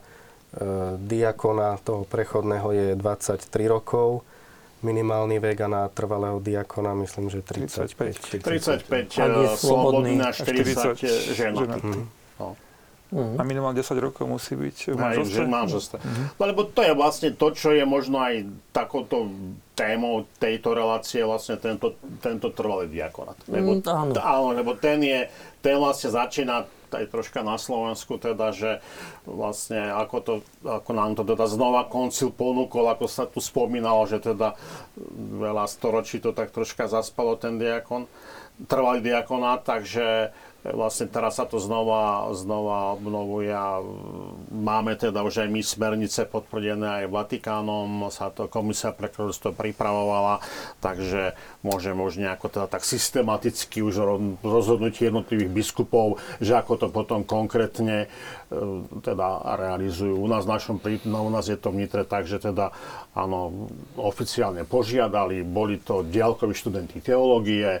diakona toho prechodného je 23 rokov minimálny vek a na trvalého diakona myslím, že 35. 35, 35 uh, slobodný a 40, 40 ženatý. Mm. No. Mm. A minimálne 10 rokov musí byť v manželstve? Manželstve. Mm. No, lebo to je vlastne to, čo je možno aj takouto témou tejto relácie vlastne tento, tento trvalý diakonát. Lebo, mm, áno. T- áno, lebo ten, je, ten vlastne začína aj troška na Slovensku, teda, že vlastne ako, to, ako nám to teda znova koncil ponúkol, ako sa tu spomínalo, že teda veľa storočí to tak troška zaspalo ten diakon, trvalý diakonát, takže Vlastne teraz sa to znova, znova obnovuje a máme teda už aj my smernice potvrdené aj Vatikánom, sa to komisia pre kráľovstvo pripravovala, takže môžeme už nejako teda tak systematicky už rozhodnúť jednotlivých biskupov, že ako to potom konkrétne e, teda realizujú. U nás, v našom, no, u nás je to vnitre tak, že teda áno, oficiálne požiadali, boli to diálkoví študenti teológie,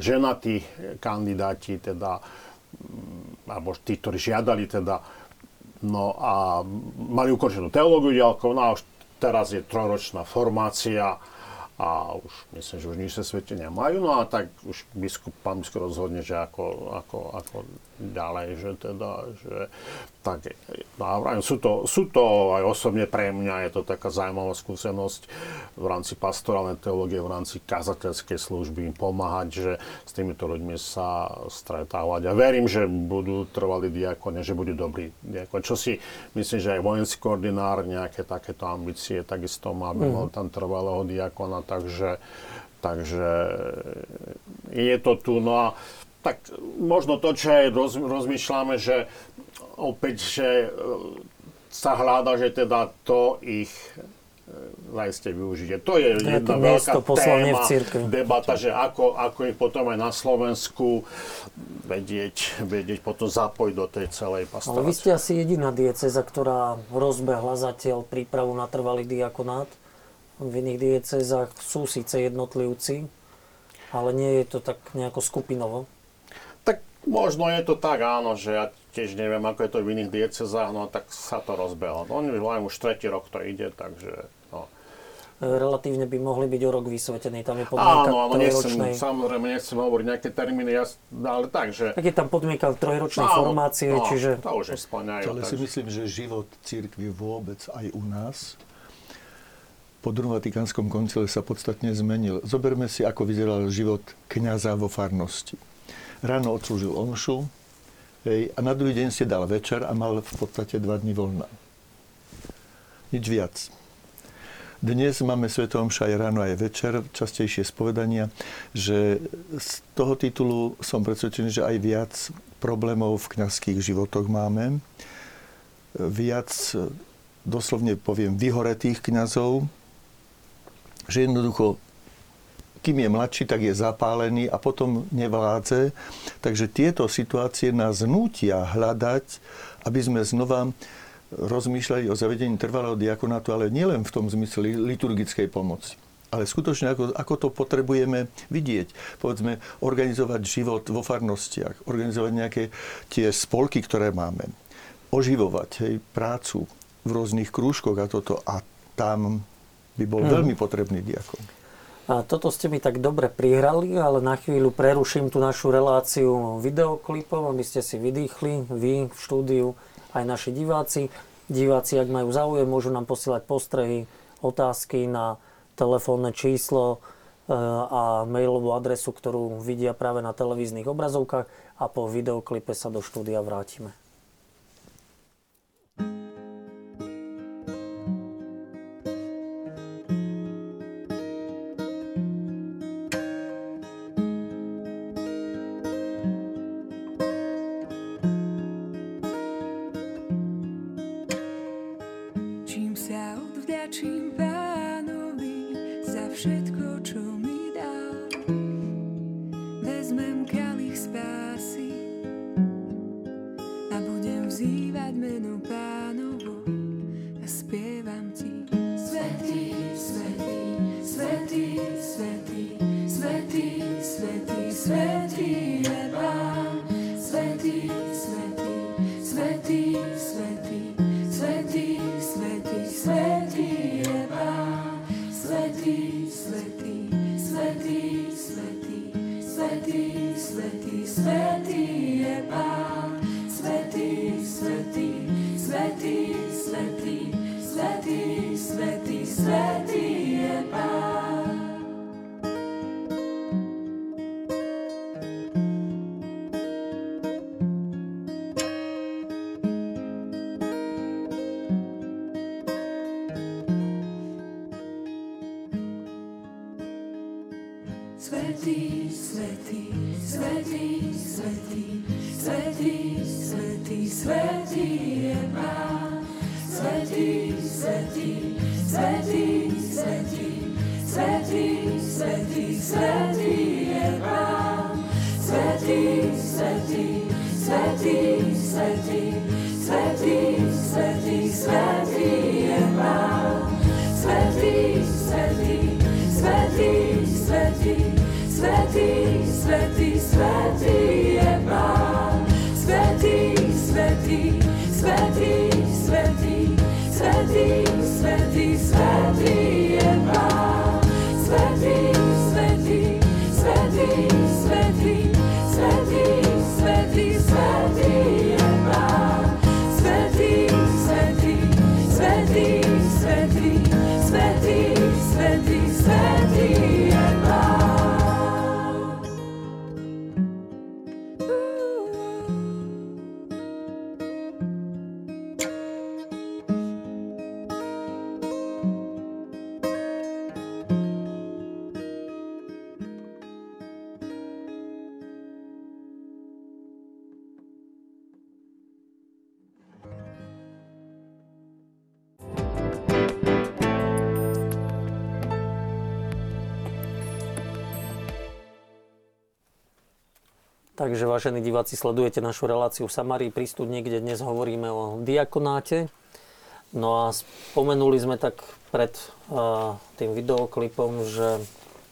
ženatí kandidáti, teda, mm, alebo tí, ktorí žiadali teda, no a mali ukončenú teológiu ďalkov, no už teraz je trojročná formácia a už myslím, že už nič sa svete nemajú, no a tak už biskup, pán biskup rozhodne, že ako, ako, ako ďalej, že teda, že tak, no sú to, sú to aj osobne pre mňa, je to taká zaujímavá skúsenosť v rámci pastorálnej teológie, v rámci kazateľskej služby im pomáhať, že s týmito ľuďmi sa stretávať. A verím, že budú trvali diakone, že budú dobrí diakon. Čo si myslím, že aj vojenský koordinár nejaké takéto ambície takisto má, aby mal tam trvalého diakona, takže Takže je to tu. No a tak možno to, čo aj roz, rozmýšľame, že opäť, že e, sa hľada, že teda to ich e, využite. To je jedna to veľká téma, v debata, že ako, ako ich potom aj na Slovensku vedieť, vedieť potom zapojiť do tej celej pastorácie. Ale vy ste asi jediná dieceza, ktorá rozbehla zatiaľ prípravu na trvalý diakonát. V iných diecezách sú síce jednotlivci, ale nie je to tak nejako skupinovo. Možno je to tak, áno, že ja tiež neviem, ako je to v iných diecezách, no tak sa to rozbehlo. No, oni už tretí rok to ide, takže... No. Relatívne by mohli byť o rok vysvetení, tam je podmienka Áno, áno, nechcem, samozrejme nechcem hovoriť nejaké termíny, ja, ale tak, že... Tak je tam podmienka trojročnej áno, formácie, no, čiže... To už splňajú. Ale takže... si myslím, že život církvy vôbec aj u nás po druhom Vatikánskom koncile sa podstatne zmenil. Zoberme si, ako vyzeral život kňaza vo farnosti ráno odslúžil omšu hej, a na druhý deň si dal večer a mal v podstate dva dní voľna. Nič viac. Dnes máme Sveto Omša aj ráno, aj večer, častejšie spovedania, že z toho titulu som presvedčený, že aj viac problémov v kňazských životoch máme. Viac, doslovne poviem, vyhoretých kňazov, že jednoducho kým je mladší, tak je zapálený a potom nevládze. Takže tieto situácie nás nútia hľadať, aby sme znova rozmýšľali o zavedení trvalého diakonátu, ale nielen v tom zmysle liturgickej pomoci. Ale skutočne, ako, ako to potrebujeme vidieť. Povedzme, organizovať život vo farnostiach, organizovať nejaké tie spolky, ktoré máme, oživovať hej, prácu v rôznych krúžkoch a toto. A tam by bol hmm. veľmi potrebný diakon. A toto ste mi tak dobre prihrali, ale na chvíľu preruším tú našu reláciu videoklipom, aby ste si vydýchli, vy v štúdiu, aj naši diváci. diváci, ak majú záujem, môžu nám posielať postrehy, otázky na telefónne číslo e, a mailovú adresu, ktorú vidia práve na televíznych obrazovkách a po videoklipe sa do štúdia vrátime. Takže vážení diváci, sledujete našu reláciu v Samárii pri studni, kde dnes hovoríme o diakonáte. No a spomenuli sme tak pred uh, tým videoklipom, že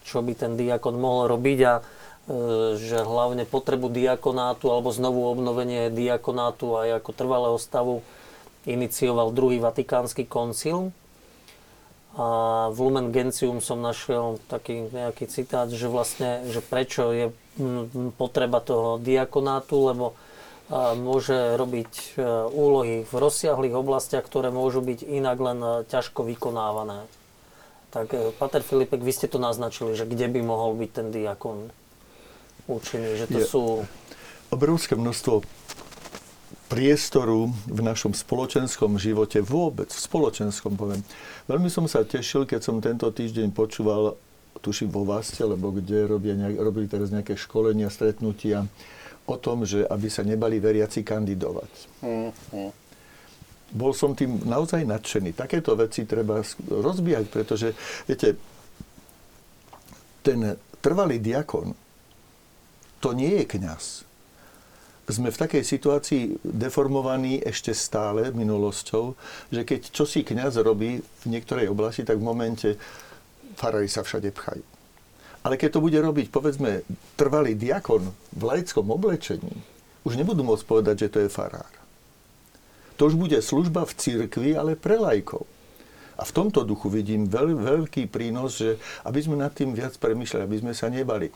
čo by ten diakon mohol robiť a uh, že hlavne potrebu diakonátu alebo znovu obnovenie diakonátu aj ako trvalého stavu inicioval druhý vatikánsky koncil. A v Lumen Gentium som našiel taký nejaký citát, že vlastne, že prečo je potreba toho diakonátu, lebo môže robiť e, úlohy v rozsiahlých oblastiach, ktoré môžu byť inak len e, ťažko vykonávané. Tak, e, Pater Filipek, vy ste to naznačili, že kde by mohol byť ten diakon účinný, že to Je- sú... obrovské množstvo priestoru v našom spoločenskom živote, vôbec v spoločenskom poviem. Veľmi som sa tešil, keď som tento týždeň počúval, tuším vo Vaste, lebo kde robia robili teraz nejaké školenia, stretnutia o tom, že aby sa nebali veriaci kandidovať. Bol som tým naozaj nadšený. Takéto veci treba rozbíjať, pretože, viete, ten trvalý diakon, to nie je kňaz sme v takej situácii deformovaní ešte stále minulosťou, že keď čo si kniaz robí v niektorej oblasti, tak v momente farári sa všade pchajú. Ale keď to bude robiť, povedzme, trvalý diakon v laickom oblečení, už nebudú môcť povedať, že to je farár. To už bude služba v cirkvi, ale pre lajkov. A v tomto duchu vidím veľ, veľký prínos, že aby sme nad tým viac premyšľali, aby sme sa nebali.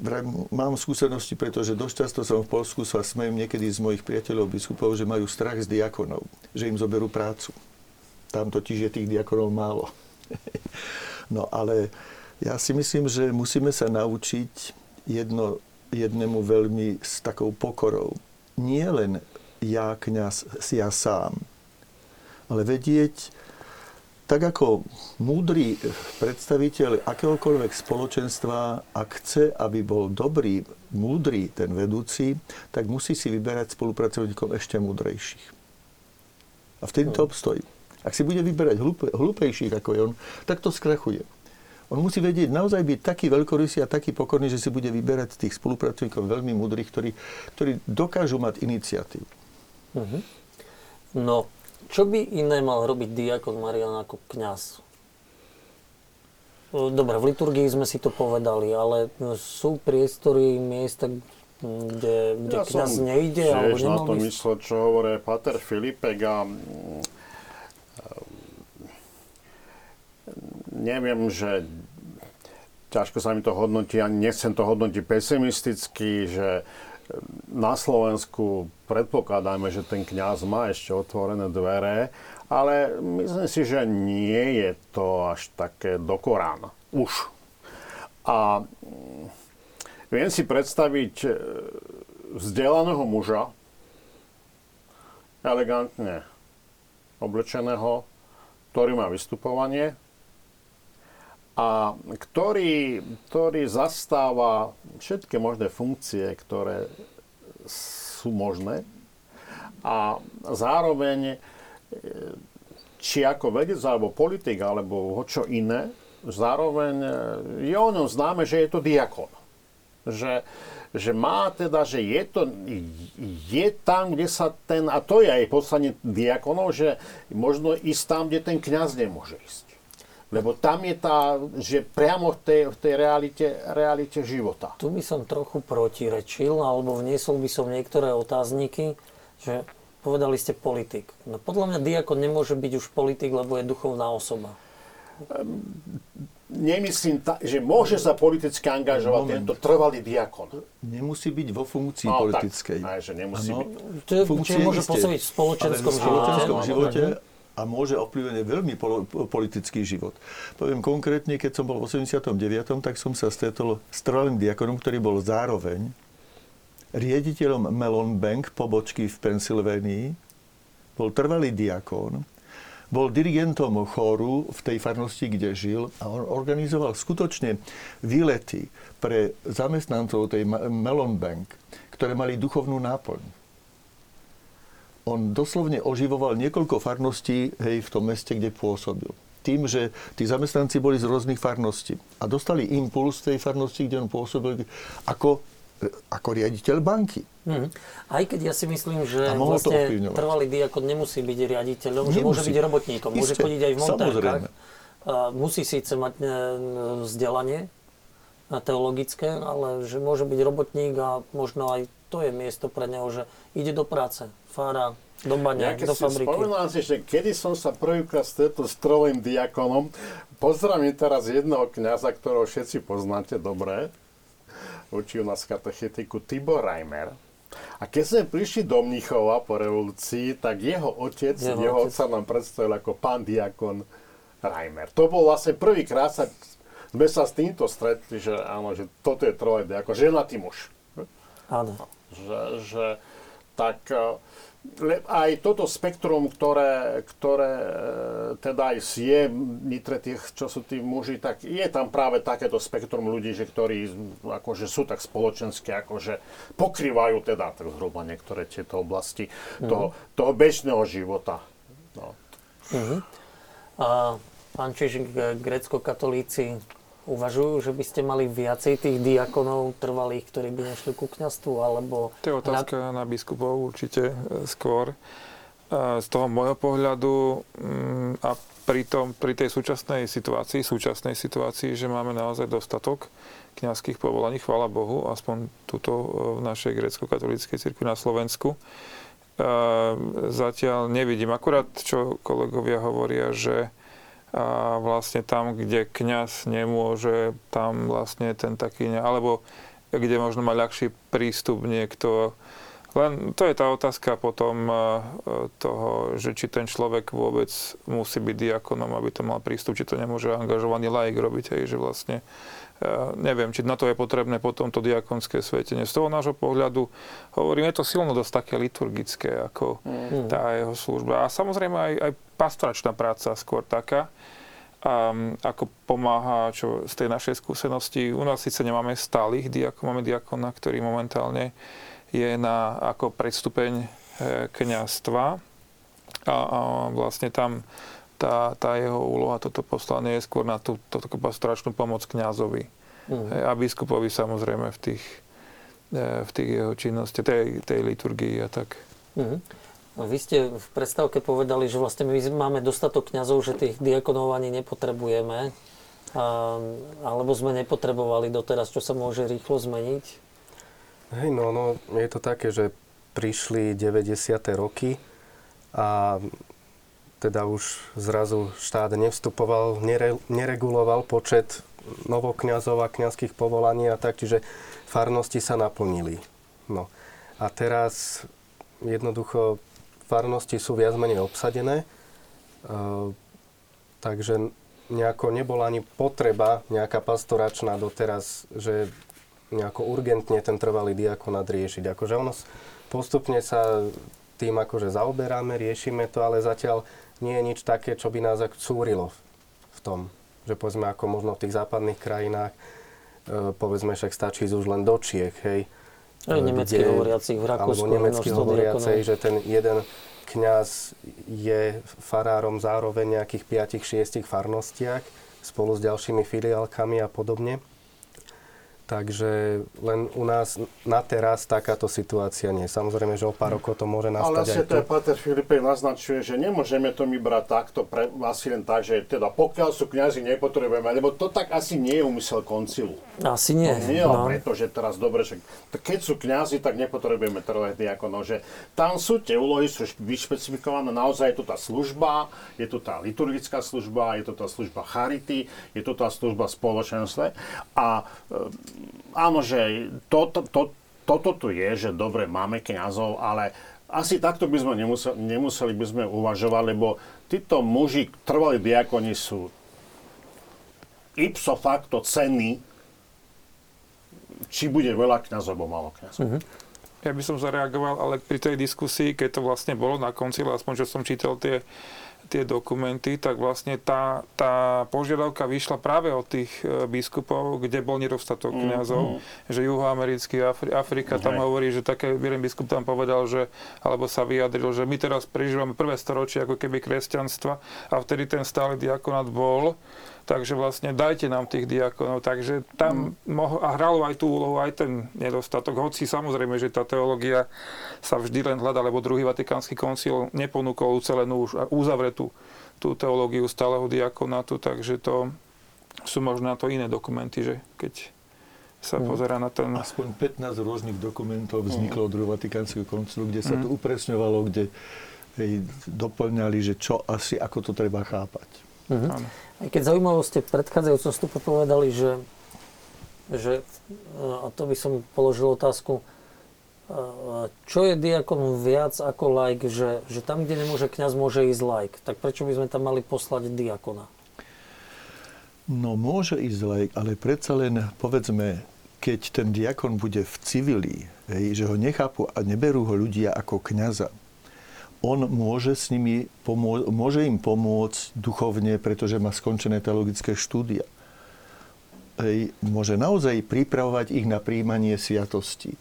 vraj mám skúsenosti, pretože dosť často som v Polsku sa smejem niekedy z mojich priateľov biskupov, že majú strach z diakonov, že im zoberú prácu. Tam totiž je tých diakonov málo. No ale ja si myslím, že musíme sa naučiť jedno, jednému veľmi s takou pokorou. Nie len ja, kňaz, ja sám, ale vedieť, tak ako múdry predstaviteľ akéhokoľvek spoločenstva, ak chce, aby bol dobrý, múdry ten vedúci, tak musí si vyberať spolupracovníkov ešte múdrejších. A v to obstojí. Ak si bude vyberať hlupe, hlupejších ako je on, tak to skrachuje. On musí vedieť naozaj byť taký veľkorysý a taký pokorný, že si bude vyberať tých spolupracovníkov veľmi múdrych, ktorí, ktorí dokážu mať iniciatívu. Uh-huh. No, čo by iné mal robiť diakon Marian ako kňaz? Dobre, v liturgii sme si to povedali, ale sú priestory, miesta, kde, kde ja kňaz nejde? Ja som na to myslel, čo hovorí Pater Filipek a neviem, že ťažko sa mi to hodnotí, ani nechcem to hodnotiť pesimisticky, že na Slovensku predpokladáme, že ten kňaz má ešte otvorené dvere, ale myslím si, že nie je to až také dokorán. Už. A mm, viem si predstaviť e, vzdelaného muža, elegantne oblečeného, ktorý má vystupovanie a ktorý, ktorý zastáva všetky možné funkcie, ktoré sú možné a zároveň e, či ako vedec alebo politik alebo čo iné, zároveň e, je o ňom známe, že je to diakon. Že, že má teda, že je to, je tam, kde sa ten, a to je aj poslanie diakonov, že možno ísť tam, kde ten kňaz nemôže ísť. Lebo tam je tá, že priamo v tej, v tej realite, realite života. Tu by som trochu protirečil, alebo vniesol by som niektoré otázniky, že povedali ste politik. No podľa mňa diakon nemôže byť už politik, lebo je duchovná osoba. Um, nemyslím, ta, že môže sa politicky angažovať Moment. tento trvalý diakon. Nemusí byť vo funkcii no, politickej. Tak, aj, že nemusí ano, byť. Čiže môže pôsobiť v spoločenskom. V spoločenskom živote a môže ovplyvniť veľmi politický život. Poviem konkrétne, keď som bol v 89., tak som sa stretol s trvalým diakonom, ktorý bol zároveň riediteľom Melon Bank pobočky v Pensylvánii, bol trvalý diakon, bol dirigentom chóru v tej farnosti, kde žil a on organizoval skutočne výlety pre zamestnancov tej Melon Bank, ktoré mali duchovnú náplň on doslovne oživoval niekoľko farností hej, v tom meste, kde pôsobil. Tým, že tí zamestnanci boli z rôznych farností a dostali impuls tej farnosti, kde on pôsobil ako, ako riaditeľ banky. Hmm. Aj keď ja si myslím, že vlastne trvalý diakon nemusí byť riaditeľom, nemusí. že môže byť robotníkom, Isté. môže chodiť aj v montárkach. Musí síce mať e, vzdelanie teologické, ale že môže byť robotník a možno aj to je miesto pre neho, že ide do práce, fára, do ja, do fabriky. Spomínam si, že kedy som sa prvýkrát stretol s trolým diakonom, pozdravím teraz jedného kňaza, ktorého všetci poznáte dobre, učil nás katechetiku Tibor Reimer. A keď sme prišli do Mnichova po revolúcii, tak jeho otec, jeho, jeho otec. otca nám predstavil ako pán diakon Reimer. To bol vlastne prvýkrát, sa, sme sa s týmto stretli, že áno, že toto je trojý diakon, ženatý muž. Áno. Že, že tak aj toto spektrum, ktoré, ktoré e, teda aj je nitre tých, čo sú tí muži, tak je tam práve takéto spektrum ľudí, že ktorí akože sú tak spoločenské, akože pokrývajú teda tak zhruba niektoré tieto oblasti mm. toho, toho bežného života. No. Mm-hmm. A pán Čižik, grecko-katolíci uvažujú, že by ste mali viacej tých diakonov trvalých, ktorí by nešli ku kňastvu, alebo... To je otázka na, na biskupov určite e, skôr. Z toho môjho pohľadu mm, a pri, tom, pri tej súčasnej situácii, súčasnej situácii, že máme naozaj dostatok kňazských povolaní, chvála Bohu, aspoň tuto e, v našej grecko-katolíckej cirkvi na Slovensku. E, zatiaľ nevidím. Akurát, čo kolegovia hovoria, že a vlastne tam, kde kňaz nemôže, tam vlastne ten taký, alebo kde možno má ľahší prístup niekto. Len to je tá otázka potom e, toho, že či ten človek vôbec musí byť diakonom, aby to mal prístup, či to nemôže angažovaný laik robiť, hej, že vlastne e, neviem, či na to je potrebné potom to diakonské svetenie. Z toho nášho pohľadu hovorím, je to silno dosť také liturgické, ako Mm. tá jeho služba. A samozrejme aj, aj pastoračná práca skôr taká, a ako pomáha čo z tej našej skúsenosti. U nás síce nemáme stálych diakon, máme diakona, ktorý momentálne je na ako predstupeň e, kniazstva a, a vlastne tam tá, tá jeho úloha, toto poslanie je skôr na tú, tú pastoračnú pomoc kňazovi. Hej, A biskupovi samozrejme v tých, e, v tých jeho činnosti, tej, tej liturgii a tak. No, Vy ste v predstavke povedali, že vlastne my máme dostatok kňazov, že tých diakonov ani nepotrebujeme. A, alebo sme nepotrebovali doteraz, čo sa môže rýchlo zmeniť. Hej, no, no, je to také, že prišli 90. roky a teda už zrazu štát nevstupoval, nere, nereguloval počet novokňazov a kňazských povolaní a tak, čiže farnosti sa naplnili. No. A teraz jednoducho farnosti sú viac menej obsadené, e, takže nejako nebola ani potreba nejaká pastoračná doteraz, že nejako urgentne ten trvalý diakonát riešiť. Akože ono postupne sa tým akože zaoberáme, riešime to, ale zatiaľ nie je nič také, čo by nás ako cúrilo v- tom. Že povedzme, ako možno v tých západných krajinách, e, povedzme, však stačí už len do Čiech, hej. Aj E, nemecky hovoriacich v Rakúsku. Alebo nemecky hovoriacej, že ten jeden kňaz je farárom zároveň nejakých 5-6 farnostiach spolu s ďalšími filiálkami a podobne. Takže len u nás na teraz takáto situácia nie. Samozrejme, že o pár rokov to môže Ale nastať vlastne aj to tu. je Pater Filipej naznačuje, že nemôžeme to my brať takto pre, asi len tak, že teda pokiaľ sú kňazi nepotrebujeme, lebo to tak asi nie je úmysel koncilu. Asi nie. No, nie no. preto, že teraz dobre, že keď sú kňazi, tak nepotrebujeme trvať diakonov, že tam sú tie úlohy, sú šp- vyšpecifikované, naozaj je to tá služba, je to tá liturgická služba, je to tá služba charity, je to tá služba spoločenstve a áno, že to, to, to, toto tu je, že dobre, máme kňazov, ale asi takto by sme nemuseli, nemuseli by sme uvažovať, lebo títo muži, trvalí diakoni sú ipso facto cenní či bude veľa kňazov alebo málo kňazov. Ja by som zareagoval, ale pri tej diskusii, keď to vlastne bolo na konci, aspoň že som čítal tie, tie dokumenty, tak vlastne tá, tá požiadavka vyšla práve od tých e, biskupov, kde bol nedostatok kňazov, že juhoamerický Afri, Afrika tam Hej. hovorí, že také, jeden biskup tam povedal, že, alebo sa vyjadril, že my teraz prežívame prvé storočie ako keby kresťanstva a vtedy ten stály diakonát bol, takže vlastne dajte nám tých diakonov. Takže tam mohol, a hralo aj tú úlohu aj ten nedostatok, hoci samozrejme, že tá teológia sa vždy len hľada, lebo druhý vatikánsky koncil neponúkol ucelenú už uzavretú tú teológiu stáleho diakonátu, takže to sú možno na to iné dokumenty, že keď sa pozera na ten... Aspoň 15 rôznych dokumentov vzniklo od druhého Vatikánskeho koncilu, kde sa to upresňovalo, kde doplňali, že čo asi, ako to treba chápať. Áno. Aj keď zaujímavo ste predchádzajúcom vstupe povedali, že, že, a to by som položil otázku, čo je diakon viac ako laik, že, že tam, kde nemôže kňaz, môže ísť laik. Tak prečo by sme tam mali poslať diakona? No môže ísť laik, ale predsa len povedzme, keď ten diakon bude v civili, hej, že ho nechápu a neberú ho ľudia ako kňaza, on môže s nimi pomô- môže im pomôcť duchovne, pretože má skončené teologické štúdia. Hej, môže naozaj pripravovať ich na príjmanie sviatosti.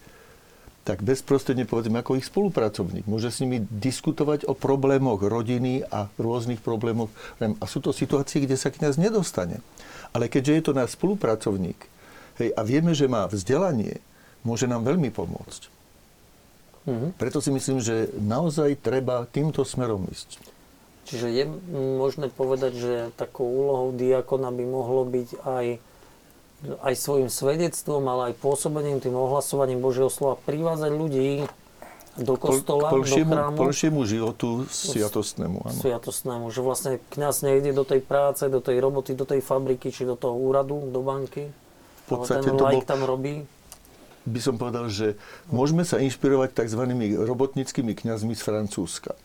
Tak bezprostredne povedzme ako ich spolupracovník. Môže s nimi diskutovať o problémoch rodiny a rôznych problémoch. A sú to situácie, kde sa kňaz nedostane. Ale keďže je to náš spolupracovník hej, a vieme, že má vzdelanie, môže nám veľmi pomôcť. Mhm. Preto si myslím, že naozaj treba týmto smerom ísť. Čiže je možné povedať, že takou úlohou diakona by mohlo byť aj, aj svojim svedectvom, ale aj pôsobením, tým ohlasovaním Božieho slova privádzať ľudí do kostola, k plšiemu, do chrámu. plšiemu životu sviatostnému. Áno. Sviatostnému, že vlastne kňaz nejde do tej práce, do tej roboty, do tej fabriky, či do toho úradu, do banky. V podstate ale ten to bol, tam robí. By som povedal, že môžeme sa inšpirovať tzv. robotnickými kňazmi z Francúzska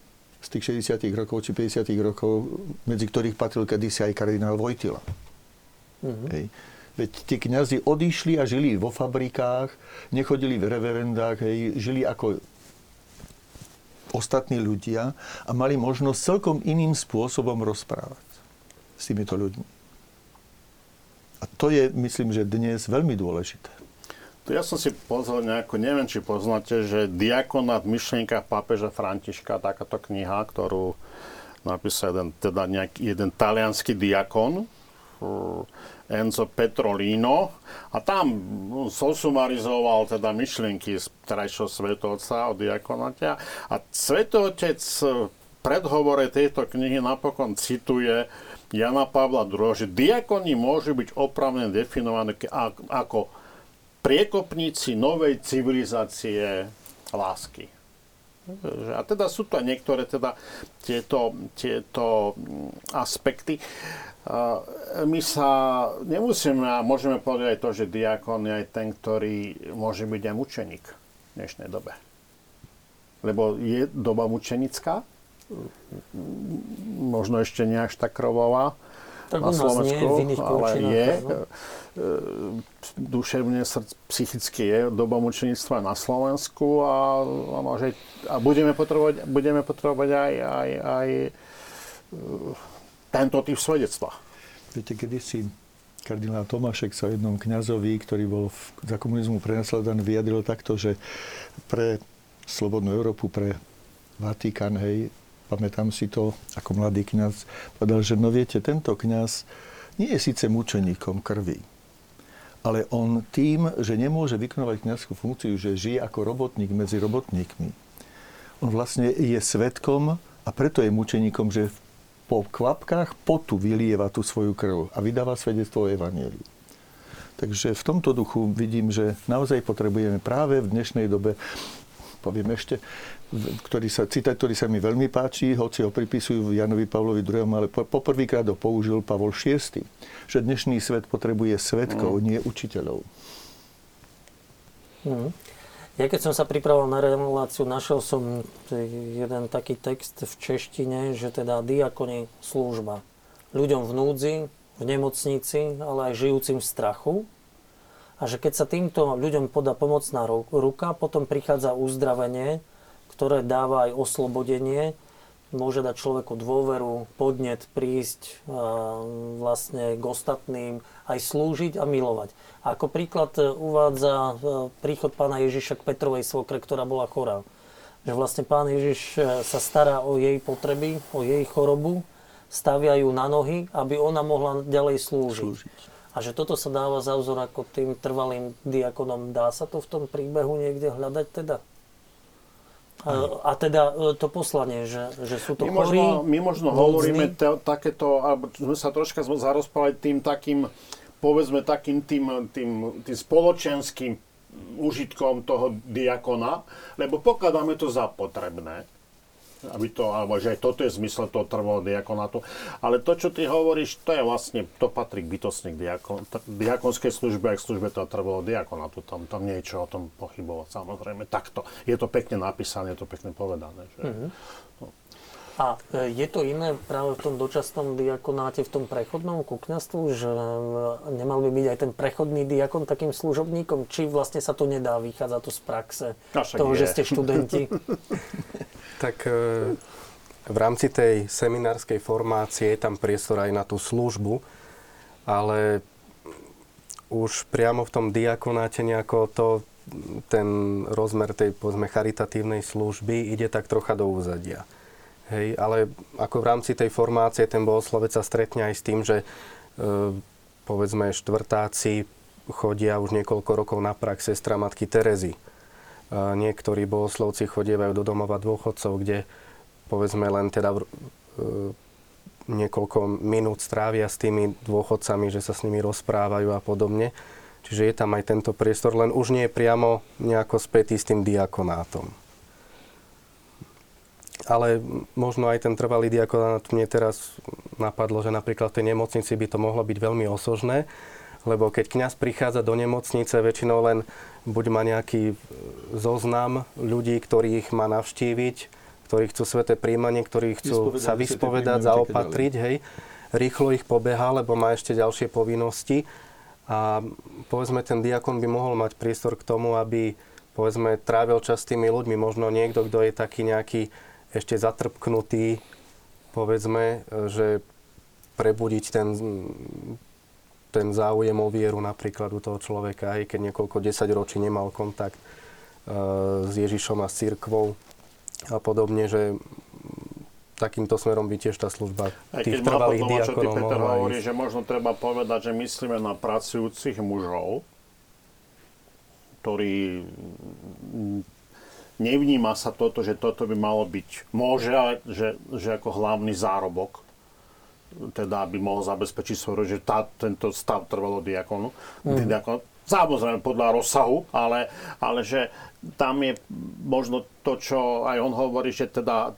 z tých 60 rokov či 50 rokov, medzi ktorých patril kedysi aj kardinál Vojtila. Mhm. Hej. Veď tí kňazi odišli a žili vo fabrikách, nechodili v reverendách, hej, žili ako ostatní ľudia a mali možnosť celkom iným spôsobom rozprávať s týmito ľuďmi. A to je, myslím, že dnes veľmi dôležité. Ja som si pozrel nejakú, neviem, či poznáte, že Diakonát myšlienka pápeža Františka, takáto kniha, ktorú napísal jeden, teda nejaký, jeden talianský diakon, Enzo Petrolino. A tam sosumarizoval teda myšlienky z trajšieho svetovca o diakonáte. A svetovotec v predhovore tejto knihy napokon cituje Jana Pavla II, že diakoni môžu byť opravne definované ako priekopníci novej civilizácie lásky. A teda sú to niektoré teda tieto, tieto aspekty. My sa nemusíme a môžeme povedať aj to, že diakon je aj ten, ktorý môže byť aj mučeník v dnešnej dobe. Lebo je doba mučenická, možno ešte nie až tak krovová tak na Slovensku, nie, ale je. No? Duševne, psychicky je doba mučenictva na Slovensku a, a, môže, a budeme potrebovať, budeme potrebovať aj, aj, aj tento typ svedectva. Viete, kedysi kardinál Tomášek sa jednom kňazovi, ktorý bol v, za komunizmu prenasledovaný, vyjadril takto, že pre Slobodnú Európu, pre Vatikán, hej, pamätám si to ako mladý kňaz, povedal, že no viete, tento kňaz nie je síce mučeníkom krvi, ale on tým, že nemôže vykonovať kňazskú funkciu, že žije ako robotník medzi robotníkmi, on vlastne je svetkom a preto je mučeníkom, že po kvapkách potu vylieva tú svoju krv a vydáva svedectvo o Evangeliu. Takže v tomto duchu vidím, že naozaj potrebujeme práve v dnešnej dobe, poviem ešte, ktorý sa, citát, ktorý sa mi veľmi páči, hoci ho pripisujú Janovi Pavlovi II, ale poprvýkrát ho použil Pavol VI, že dnešný svet potrebuje svetkov, mm. nie učiteľov. Mm. Ja keď som sa pripravoval na reláciu, našiel som jeden taký text v češtine, že teda diakoni služba ľuďom v núdzi, v nemocnici, ale aj žijúcim v strachu. A že keď sa týmto ľuďom podá pomocná ruka, potom prichádza uzdravenie, ktoré dáva aj oslobodenie, môže dať človeku dôveru, podnet prísť vlastne k ostatným, aj slúžiť a milovať. A ako príklad e, uvádza e, príchod pána Ježiša k Petrovej svokre, ktorá bola chorá. Že vlastne pán Ježiš sa stará o jej potreby, o jej chorobu, stavia ju na nohy, aby ona mohla ďalej slúžiť. slúžiť. A že toto sa dáva za vzor ako tým trvalým diakonom. Dá sa to v tom príbehu niekde hľadať teda? A teda e, to poslanie, že, že sú to my chorí, možno, my možno hovoríme te, takéto, alebo sme sa troška zarozprávali tým takým, povedzme takým tým, tým, tým spoločenským užitkom toho diakona, lebo pokladáme to za potrebné aby to, alebo že aj toto je zmysel toho trvalého diakonátu. Ale to, čo ty hovoríš, to je vlastne, to patrí k bytostne k diakon, diakonskej službe, aj k službe toho trvalého diakonátu. Tam, tam nie o tom pochybovať, samozrejme. Takto. Je to pekne napísané, je to pekne povedané. Že? Mm-hmm. No. A e, je to iné práve v tom dočasnom diakonáte, v tom prechodnom ku kňastvu, že e, nemal by byť aj ten prechodný diakon takým služobníkom? Či vlastne sa to nedá, vychádza to z praxe toho, je. že ste študenti? tak e, v rámci tej seminárskej formácie je tam priestor aj na tú službu, ale už priamo v tom diakonáte nejako to, ten rozmer tej povedzme charitatívnej služby ide tak trocha do úzadia. Hej, ale ako v rámci tej formácie ten bohoslovec sa stretne aj s tým, že e, povedzme štvrtáci chodia už niekoľko rokov na prax sestra matky Terezy Niektorí bohoslovci chodievajú do domova dôchodcov, kde povedzme len teda e, niekoľko minút strávia s tými dôchodcami, že sa s nimi rozprávajú a podobne. Čiže je tam aj tento priestor, len už nie je priamo nejako spätý s tým diakonátom. Ale možno aj ten trvalý diakonát mne teraz napadlo, že napríklad v tej nemocnici by to mohlo byť veľmi osožné, lebo keď kňaz prichádza do nemocnice, väčšinou len buď má nejaký zoznam ľudí, ktorých má navštíviť, ktorí chcú sveté príjmanie, ktorí chcú sa vyspovedať, zaopatriť, hej. Rýchlo ich pobeha, lebo má ešte ďalšie povinnosti. A povedzme, ten diakon by mohol mať priestor k tomu, aby povedzme, trávil čas s tými ľuďmi. Možno niekto, kto je taký nejaký ešte zatrpknutý, povedzme, že prebudiť ten, ten záujem o vieru napríklad u toho človeka, aj keď niekoľko desaťročí nemal kontakt uh, s Ježišom a s církvou a podobne, že takýmto smerom by tiež tá služba Aj tých trvalých diakonov Peter mohla hovorí, ísť. že možno treba povedať, že myslíme na pracujúcich mužov, ktorí nevníma sa toto, že toto by malo byť, môže, ale že, že ako hlavný zárobok, teda aby mohol zabezpečiť svoj, že tá, tento stav trvalo diakonu. Mm. diakon, samozrejme podľa rozsahu, ale, ale že tam je možno to, čo aj on hovorí, že teda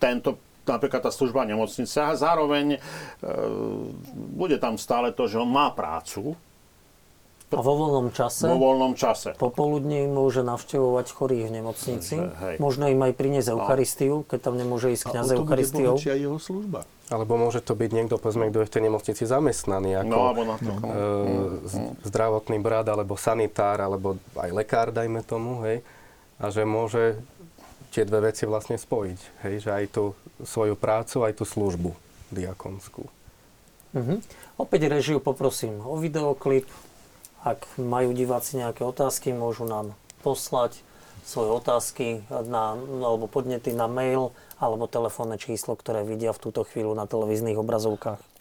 tento napríklad tá služba nemocnice a zároveň e, bude tam stále to, že on má prácu A vo voľnom čase, vo voľnom čase. popoludní môže navštevovať chorých v nemocnici. Hej. Možno im aj priniesť Eucharistiu, keď tam nemôže ísť A kniaz to Eucharistiou. bohatšia jeho služba. Alebo môže to byť niekto, povedzme, kto je v tej nemocnici zamestnaný, ako No, alebo na takom. e, z- zdravotný brat, alebo sanitár, alebo aj lekár, dajme tomu, hej. A že môže tie dve veci vlastne spojiť, hej. Že aj tú svoju prácu, aj tú službu diakonskú. Mhm. Opäť režiu poprosím o videoklip. Ak majú diváci nejaké otázky, môžu nám poslať svoje otázky na, alebo podnety na mail alebo telefónne číslo, ktoré vidia v túto chvíľu na televíznych obrazovkách.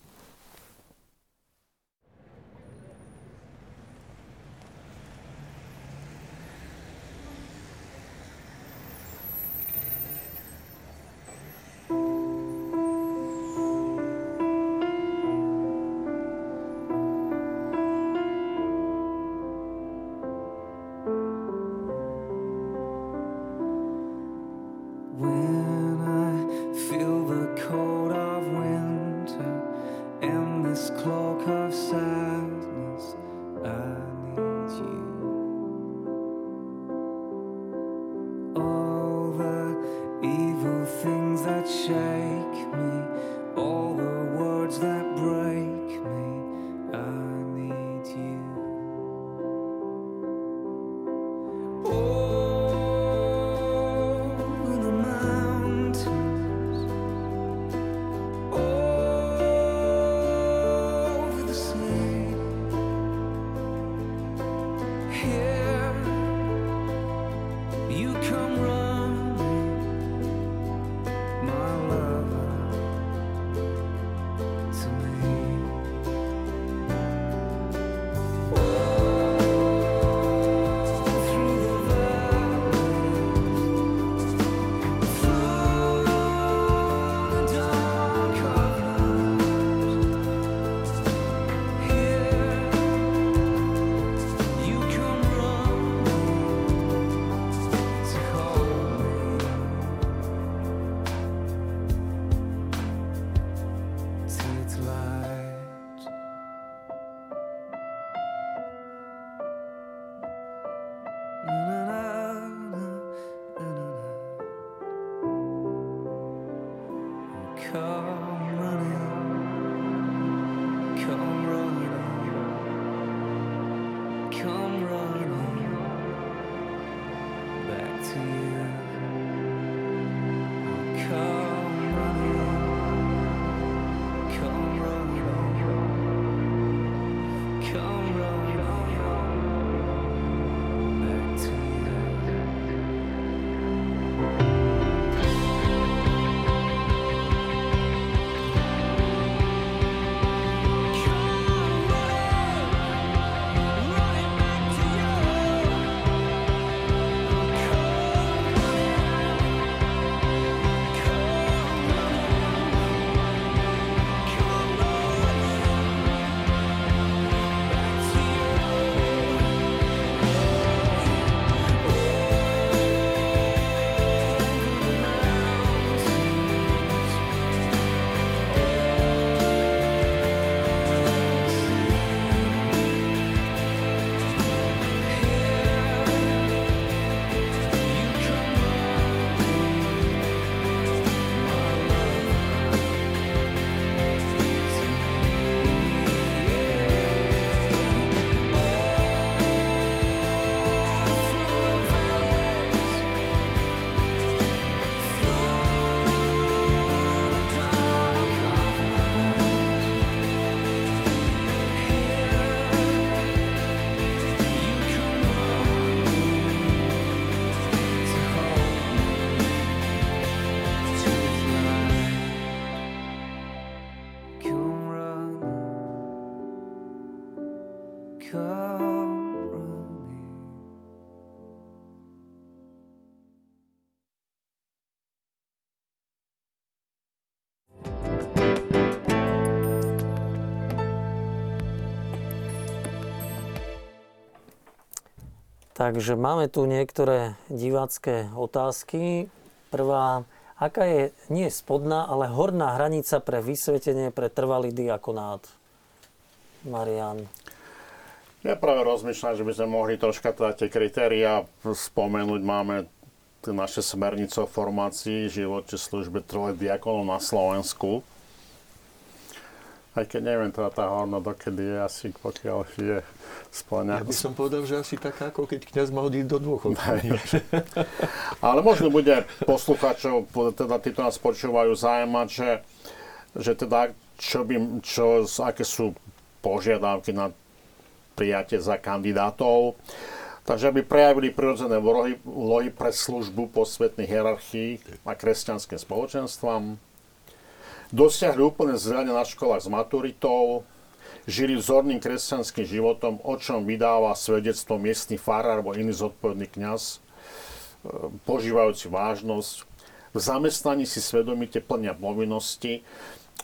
This cloak of sadness, Takže máme tu niektoré divácké otázky. Prvá, aká je nie spodná, ale horná hranica pre vysvetenie pre trvalý diakonát? Marian. Ja práve rozmýšľam, že by sme mohli troška teda tie kritéria spomenúť. Máme naše smernice o formácii živote službe trvalých diakonov na Slovensku. Aj keď neviem, teda tá horná dokedy je asi, pokiaľ je splňa. Ja by som povedal, že asi taká, ako keď kniaz mal ísť do dôchodku. Ale možno bude poslucháčov, teda títo nás počúvajú, zaujímať, že, že teda čo by, čo, aké sú požiadavky na prijatie za kandidátov. Takže aby prejavili prirodzené úlohy pre službu posvetných hierarchií a kresťanským spoločenstvám, dosiahli úplne vzdelanie na školách s maturitou, žili vzorným kresťanským životom, o čom vydáva svedectvo miestny farár alebo iný zodpovedný kňaz, e, požívajúci vážnosť, v zamestnaní si svedomite plnia povinnosti,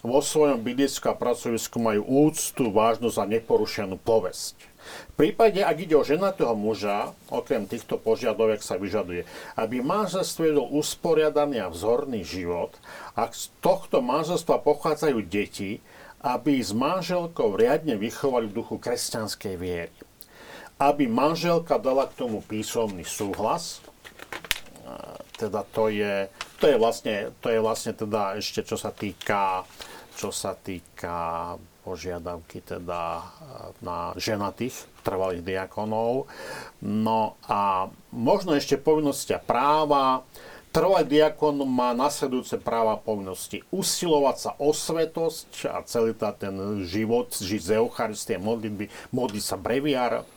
vo svojom bydlisku a pracovisku majú úctu, vážnosť a neporušenú povesť. V prípade, ak ide o ženatého muža, okrem týchto požiadoviek sa vyžaduje, aby manželstvo jedol usporiadaný a vzorný život, ak z tohto manželstva pochádzajú deti, aby s manželkou riadne vychovali v duchu kresťanskej viery. Aby manželka dala k tomu písomný súhlas, teda to je, to je vlastne, to je vlastne teda ešte čo sa týka, čo sa týka požiadavky teda na ženatých trvalých diakonov. No a možno ešte povinnosti a práva. Trvalý diakon má nasledujúce práva a povinnosti. Usilovať sa o svetosť a celý ten život, žiť z Eucharistie, modlitby, modliť sa breviár,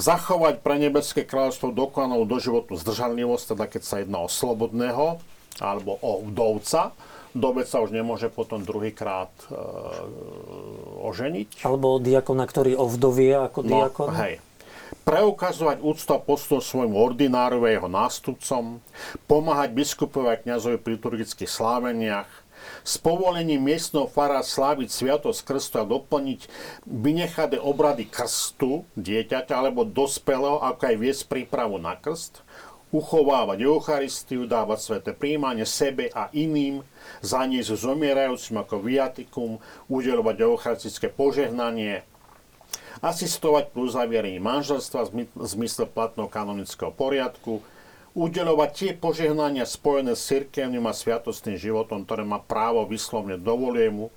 zachovať pre nebeské kráľovstvo dokonalú doživotnú zdržanlivosť, teda keď sa jedná o slobodného alebo o vdovca, Dovec sa už nemôže potom druhýkrát e, oženiť. Alebo diakona, ktorý ovdovie ako no, diakon. Hej. Preukazovať úctu a postup svojmu ordináru a jeho nástupcom, pomáhať biskupovi a kniazovi pri liturgických sláveniach, s povolením miestneho fara sláviť sviatosť krstu a doplniť vynechané obrady krstu dieťaťa alebo dospelého, ako aj viesť prípravu na krst, uchovávať Eucharistiu, dávať sveté príjmanie sebe a iným, zaniesť zomierajúcim ako viatikum, udelovať eucharistické požehnanie, asistovať plus uzavierení manželstva v zmysle platného kanonického poriadku, udelovať tie požehnania spojené s cirkevným a sviatostným životom, ktoré má právo vyslovne dovolie mu,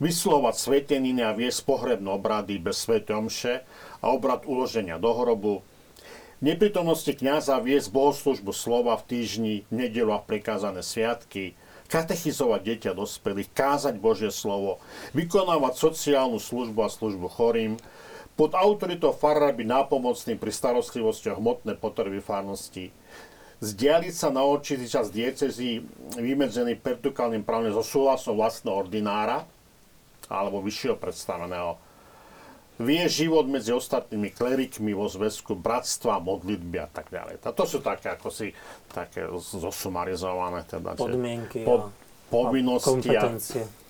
vyslovať sveteniny a viesť pohrebné obrady bez svetomše a obrad uloženia do hrobu, neprítomnosti kniaza viesť bohoslužbu slova v týždni, nedelu a prekázané sviatky, katechizovať dieťa dospelých, kázať Božie slovo, vykonávať sociálnu službu a službu chorým, pod autoritou farára byť nápomocným pri starostlivosti o hmotné potreby farnosti, zdialiť sa na určitý čas diecezí vymedzený pertukálnym právne so súhlasom vlastného ordinára alebo vyššieho predstaveného vie život medzi ostatnými klerikmi vo zväzku bratstva, modlitby a tak ďalej. To sú také ako si také zosumarizované teda, podmienky pod, povinnosti a, a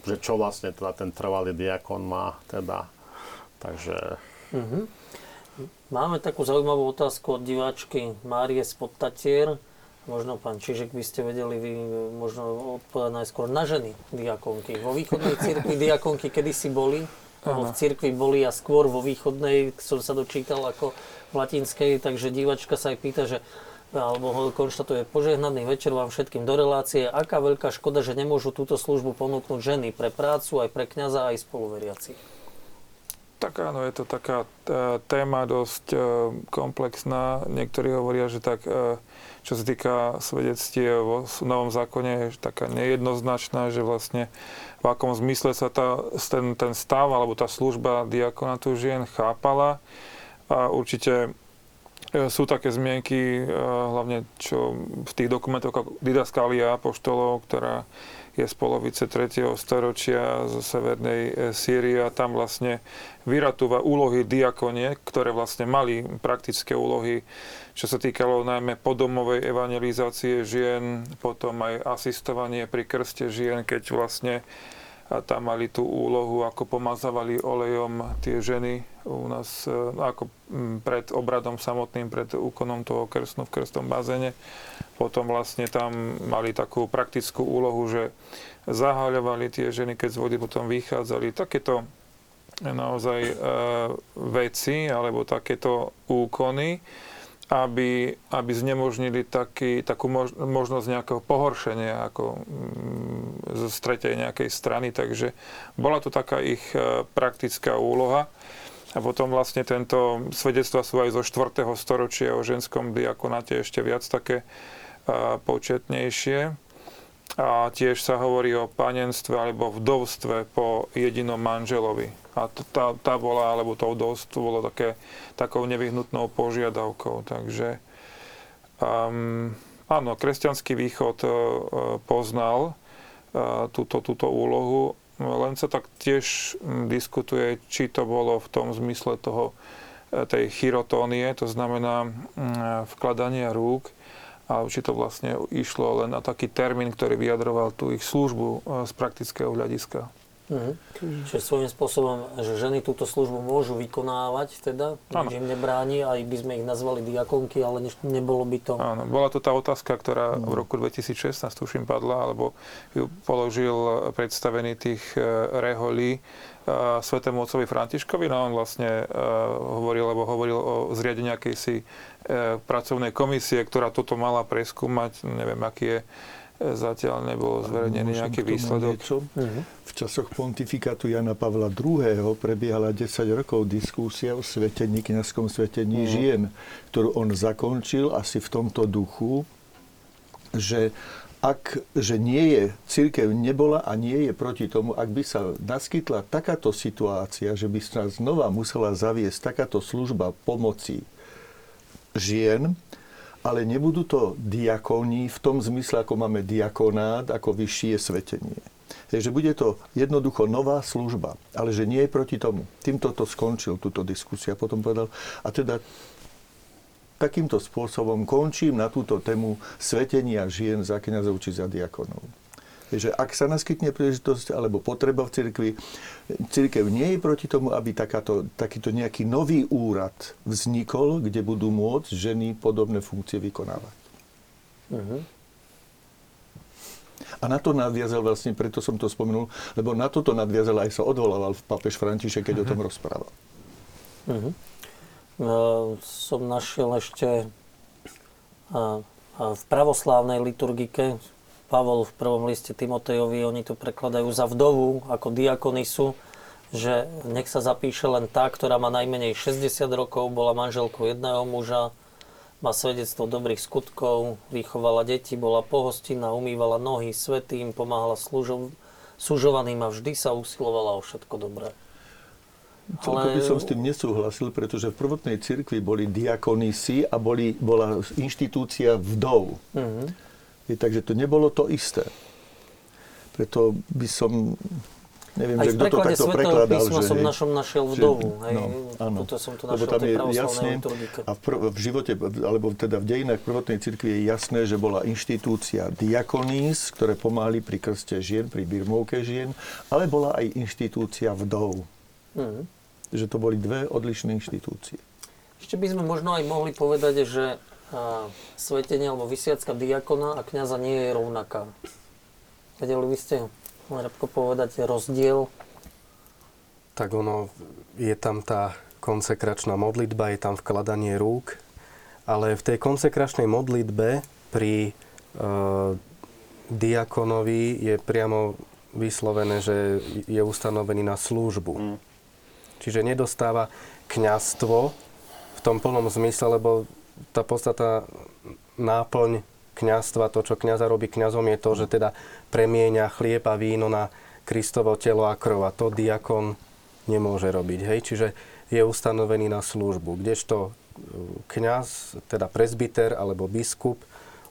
že čo vlastne teda ten trvalý diakon má teda. Takže... Uh-huh. Máme takú zaujímavú otázku od diváčky Márie z Podtatier. Možno pán Čižek by ste vedeli vy možno odpovedať najskôr na ženy diakonky. Vo východnej cirkvi diakonky kedysi boli, v cirkvi boli a skôr vo východnej, som sa dočítal ako v latinskej, takže divačka sa aj pýta, že alebo ho konštatuje požehnaný večer vám všetkým do relácie. Aká veľká škoda, že nemôžu túto službu ponúknuť ženy pre prácu, aj pre kňaza, aj spoluveriaci. Tak áno, je to taká téma dosť e, komplexná. Niektorí hovoria, že tak, e, čo sa týka svedectiev vo Novom zákone, je taká nejednoznačná, že vlastne v akom zmysle sa tá, ten, ten stav alebo tá služba diakonatu žien chápala. A určite e, sú také zmienky, e, hlavne čo v tých dokumentoch ako Didaskalia apoštolov, ktorá je z polovice 3. storočia zo severnej e, Sýrie a tam vlastne vyratúva úlohy diakonie, ktoré vlastne mali praktické úlohy, čo sa týkalo najmä podomovej evangelizácie žien, potom aj asistovanie pri krste žien, keď vlastne a tam mali tú úlohu, ako pomazávali olejom tie ženy u nás, e, no ako mm, pred obradom samotným, pred úkonom toho krstnu v krstom bazéne. Potom vlastne tam mali takú praktickú úlohu, že zahaľovali tie ženy, keď z vody potom vychádzali. Takéto naozaj e, veci alebo takéto úkony aby, aby znemožnili taký, takú mož, možnosť nejakého pohoršenia ako mm, zo stretej nejakej strany. Takže bola to taká ich e, praktická úloha. A potom vlastne tento svedectva sú aj zo 4. storočia o ženskom diakonáte ešte viac také e, početnejšie. A tiež sa hovorí o panenstve alebo vdovstve po jedinom manželovi a tá, tá bola, alebo to dosť, to bolo také, takou nevyhnutnou požiadavkou. Takže um, áno, kresťanský východ uh, poznal uh, túto, túto úlohu, len sa tak tiež diskutuje, či to bolo v tom zmysle toho, tej chirotónie, to znamená vkladania rúk, a či to vlastne išlo len na taký termín, ktorý vyjadroval tú ich službu z praktického hľadiska. Mhm. Čiže svojím spôsobom, že ženy túto službu môžu vykonávať, teda, nič im nebráni, aj by sme ich nazvali diakonky, ale ne, nebolo by to... Áno, bola to tá otázka, ktorá v roku 2016, tuším, padla, alebo ju položil predstavený tých e, reholí uh, svetému otcovi Františkovi, no on vlastne uh, hovoril, lebo hovoril o zriadení akejsi pracovnej komisie, ktorá toto mala preskúmať, neviem, aký je Zatiaľ nebol zverejnený nejaký výsledok. Uh-huh. V časoch pontifikátu Jana Pavla II. prebiehala 10 rokov diskusia o svetení, kniazskom svetení uh-huh. žien, ktorú on zakončil asi v tomto duchu, že ak, že nie je, církev nebola a nie je proti tomu, ak by sa naskytla takáto situácia, že by sa znova musela zaviesť takáto služba pomoci žien, ale nebudú to diakóni v tom zmysle, ako máme diakonát, ako vyššie svetenie. Takže bude to jednoducho nová služba, ale že nie je proti tomu. Týmto to skončil, túto diskusia. Potom povedal, a teda takýmto spôsobom končím na túto tému svetenia žien za kniazov či za diakonov že ak sa naskytne príležitosť alebo potreba v cirkvi, cirkev nie je proti tomu, aby takáto, takýto nejaký nový úrad vznikol, kde budú môcť ženy podobné funkcie vykonávať. Uh-huh. A na to nadviazal vlastne, preto som to spomenul, lebo na toto nadviazal aj sa odvolával v papež František, keď uh-huh. o tom mhm. rozprával. Uh-huh. Uh, som našiel ešte uh, v pravoslávnej liturgike Pavol v prvom liste Timotejovi, oni to prekladajú za vdovu, ako diakonisu, že nech sa zapíše len tá, ktorá má najmenej 60 rokov, bola manželkou jedného muža, má svedectvo dobrých skutkov, vychovala deti, bola pohostinná, umývala nohy svetým, pomáhala služov, sužovaným a vždy sa usilovala o všetko dobré. Celko by som s tým nesúhlasil, pretože v prvotnej cirkvi boli diakonisy a boli, bola inštitúcia vdov. Mm-hmm. Takže to nebolo to isté. Preto by som... Neviem, Aj že kto to takto prekladal. Písma že, som našom našiel vdovu. Že, hej, no, áno. Toto som to našiel tam je jasne, a v, prv, v živote, alebo teda v dejinách prvotnej cirkvi je jasné, že bola inštitúcia diakonís, ktoré pomáhali pri krste žien, pri birmovke žien, ale bola aj inštitúcia vdov. Mm. Že to boli dve odlišné inštitúcie. Ešte by sme možno aj mohli povedať, že svetenie alebo vysiacka diakona a kniaza nie je rovnaká. Vedeli by ste Repko povedať rozdiel? Tak ono, je tam tá konsekračná modlitba, je tam vkladanie rúk, ale v tej konsekračnej modlitbe pri e, diakonovi je priamo vyslovené, že je ustanovený na službu. Mm. Čiže nedostáva kňastvo v tom plnom zmysle, lebo tá podstata náplň kňazstva, to, čo kňaza robí kňazom, je to, že teda premieňa chlieb a víno na Kristovo telo a krv. A to diakon nemôže robiť. Hej? Čiže je ustanovený na službu. Kdežto e, kňaz, teda prezbiter alebo biskup,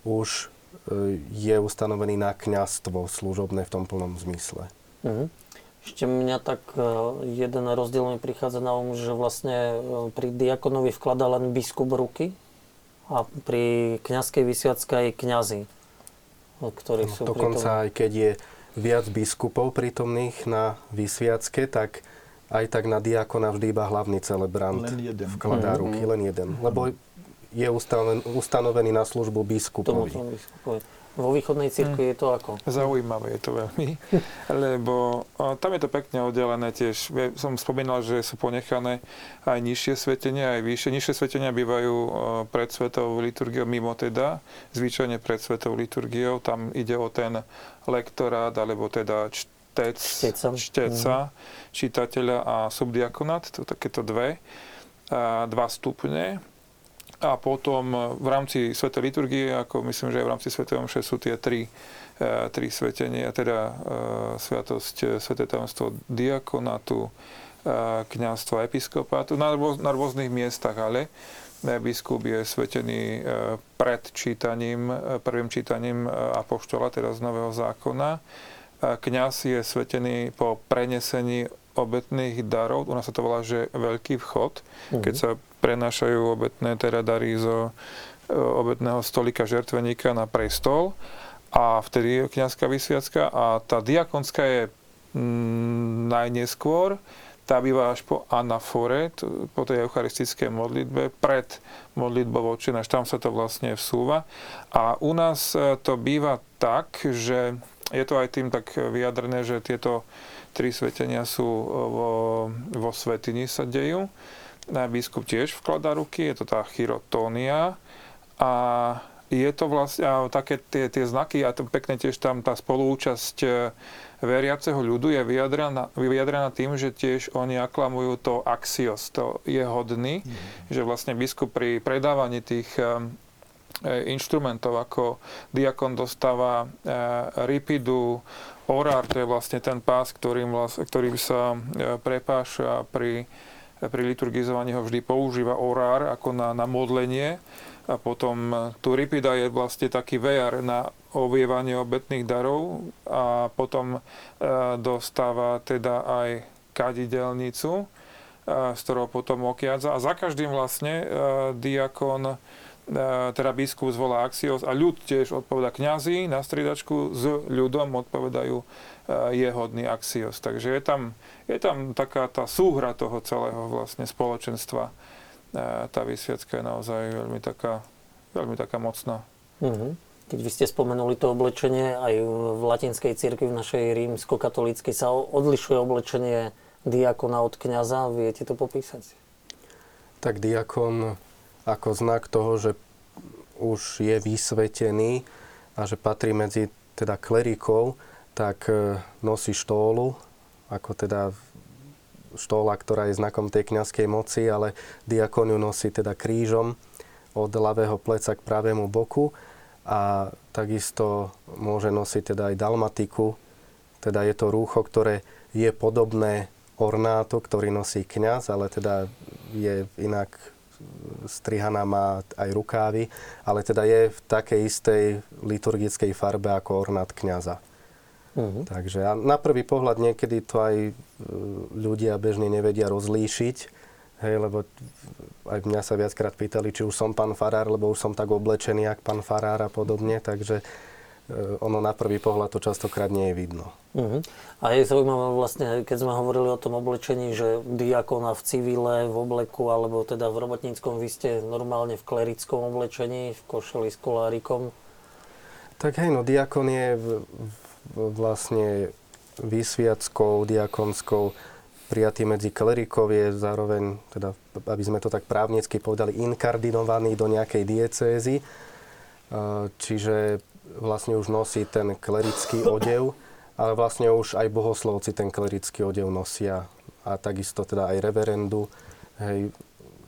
už e, je ustanovený na kňazstvo služobné v tom plnom zmysle. Uh-huh. Ešte mňa tak e, jeden rozdiel mi prichádza na um, že vlastne pri diakonovi vklada len biskup ruky a pri kňazskej vysviacke aj kňazy, ktorí no, sú Dokonca tom... aj keď je viac biskupov prítomných na vysviacke, tak aj tak na diakona vždy iba hlavný celebrant Len jeden. vkladá ruky, len jeden. Lebo je ustanoven, ustanovený na službu Tomu biskupovi. tomu biskupovi. Vo východnej cirkvi je to ako? Zaujímavé je to veľmi, lebo tam je to pekne oddelené tiež. Ja som spomínal, že sú ponechané aj nižšie svetenia, aj vyššie. Nižšie svetenia bývajú a, pred svetovou liturgiou, mimo teda, zvyčajne pred svetovou liturgiou. Tam ide o ten lektorát, alebo teda čtec, Šteca. šteca čitateľa a subdiakonát, to takéto dve, a, dva stupne. A potom v rámci Svetej liturgie, ako myslím, že aj v rámci Svetej Omše sú tie tri, e, tri svetenia, teda e, sviatosť, Sveté tajomstvo diakonatu, kniazstva, episkopátu, na, rôz, na rôznych miestach, ale biskup je svetený pred čítaním, prvým čítaním apoštola, teda z Nového zákona. Kňaz je svetený po prenesení obetných darov, u nás sa to volá, že veľký vchod, keď sa prenášajú obetné teda dary zo e, obetného stolika žertveníka na prestol a vtedy je kniazská vysviacka a tá diakonská je mm, najneskôr, tá býva až po anafore, po tej eucharistickej modlitbe, pred modlitbou Otče náš, tam sa to vlastne vsúva. A u nás e, to býva tak, že je to aj tým tak vyjadrené, že tieto tri svetenia sú e, vo, vo svetini sa dejú. Biskup tiež vkladá ruky, je to tá chirotónia. A je to vlastne a také tie, tie znaky a to pekne tiež tam tá spolúčasť e, veriaceho ľudu je vyjadrená, vyjadrená tým, že tiež oni aklamujú to axios, to je hodný, že vlastne biskup pri predávaní tých e, e, inštrumentov, ako diakon dostáva ripidu, orár, to je vlastne ten pás, ktorým, ktorým sa prepáša pri, pri liturgizovaní ho vždy používa orár ako na, na modlenie. A potom e, tu ripida je vlastne taký vejar na ovievanie obetných darov a potom e, dostáva teda aj kadidelnicu, e, z ktorou potom okiadza. A za každým vlastne e, diakon teda biskup zvolá axios a ľud tiež odpoveda kňazi na striedačku s ľudom odpovedajú e, jehodný axios. Takže je tam, je tam taká tá súhra toho celého vlastne spoločenstva. E, Tá vysviacka je naozaj veľmi taká, veľmi taká mocná. Mhm. Keď vy ste spomenuli to oblečenie, aj v latinskej cirkvi, v našej rímsko-katolíckej sa odlišuje oblečenie diakona od kňaza. Viete to popísať? Tak diakon ako znak toho, že už je vysvetený a že patrí medzi teda klerikov, tak e, nosí štólu, ako teda štóla, ktorá je znakom tej kňazskej moci, ale diakon ju nosí teda krížom od ľavého pleca k pravému boku a takisto môže nosiť teda aj dalmatiku, teda je to rúcho, ktoré je podobné ornátu, ktorý nosí kňaz, ale teda je inak strihaná má aj rukávy, ale teda je v takej istej liturgickej farbe ako ornát kňaza. Mhm. Takže a na prvý pohľad niekedy to aj e, ľudia bežne nevedia rozlíšiť, hej, lebo aj mňa sa viackrát pýtali, či už som pán farár, lebo už som tak oblečený, jak pán farár a podobne, takže ono na prvý pohľad to častokrát nie je vidno. Mhm. A je zaujímavé vlastne, keď sme hovorili o tom oblečení, že diakona v civile, v obleku, alebo teda v robotníckom, vy ste normálne v klerickom oblečení, v košeli s kolárikom. Tak hej, no diakon je v, v, vlastne vysviackou, diakonskou prijatý medzi klerikov, je zároveň, teda, aby sme to tak právnicky povedali, inkardinovaný do nejakej diecézy. E, Čiže vlastne už nosí ten klerický odev, ale vlastne už aj bohoslovci ten klerický odev nosia a takisto teda aj reverendu. Hej,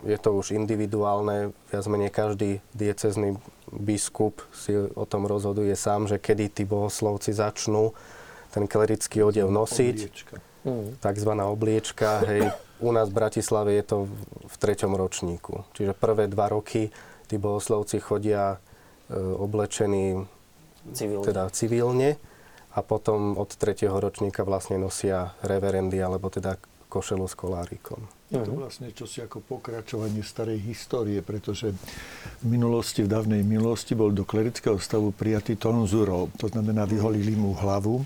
je to už individuálne, viac menej každý diecezný biskup si o tom rozhoduje sám, že kedy tí bohoslovci začnú ten klerický odev nosiť, Obliečka. Mhm. takzvaná obliečka. Hej, u nás v Bratislave je to v treťom ročníku. Čiže prvé dva roky tí bohoslovci chodia e, oblečení Civilne. teda civilne a potom od tretieho ročníka vlastne nosia reverendy alebo teda košelu s kolárikom. Je to vlastne čosi ako pokračovanie starej histórie, pretože v minulosti, v dávnej minulosti bol do klerického stavu prijatý tonzurou. To znamená, vyholili mu hlavu.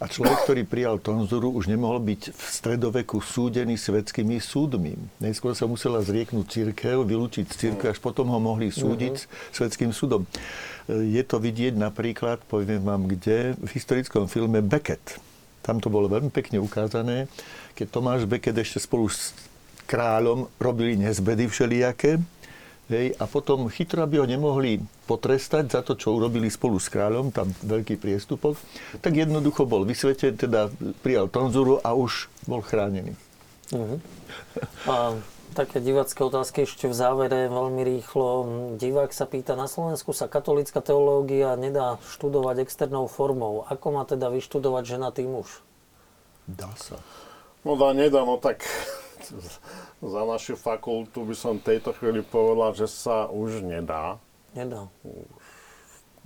A človek, ktorý prijal tonzuru, už nemohol byť v stredoveku súdený svetskými súdmi. Najskôr sa musela zrieknúť církev, vylúčiť z církev, až potom ho mohli súdiť svetským súdom. Je to vidieť napríklad, poviem vám kde, v historickom filme Beckett. Tam to bolo veľmi pekne ukázané, keď Tomáš Beckett ešte spolu s kráľom robili nezbedy všelijaké. Hej, a potom chytro, aby ho nemohli potrestať za to, čo urobili spolu s kráľom, tam veľký priestupok, tak jednoducho bol vysvetený, teda prijal tonzuru a už bol chránený. Uh-huh. A také divácké otázky ešte v závere, veľmi rýchlo. Divák sa pýta, na Slovensku sa katolická teológia nedá študovať externou formou. Ako má teda vyštudovať ženatý muž? Dá sa. No dá, nedá, no tak za našu fakultu by som v tejto chvíli povedal, že sa už nedá. Nedá.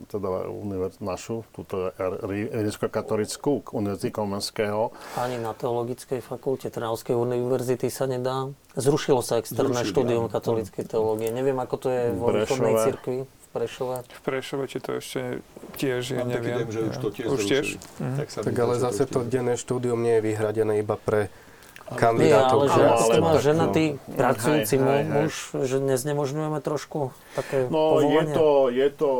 Teda univerz, našu, túto rímsko-katolickú univerzitu Komenského. Ani na Teologickej fakulte Trnavskej univerzity sa nedá. Zrušilo sa externé Zrušili, štúdium áno. katolíckej teológie. Neviem, ako to je vo východnej cirkvi v Prešove. V Prešove, či to ešte tiež je, Mám taký neviem. dojem, že už to tiež Už tiež? zrušili. Tak, sa Tak ale zase to denné štúdium nie je vyhradené iba pre Nie, kandidátov. ale že ale má tak, ženatý no. pracujúci Hej, hej, hej. muž, že neznemožňujeme trošku také No je povolanie? to, je to,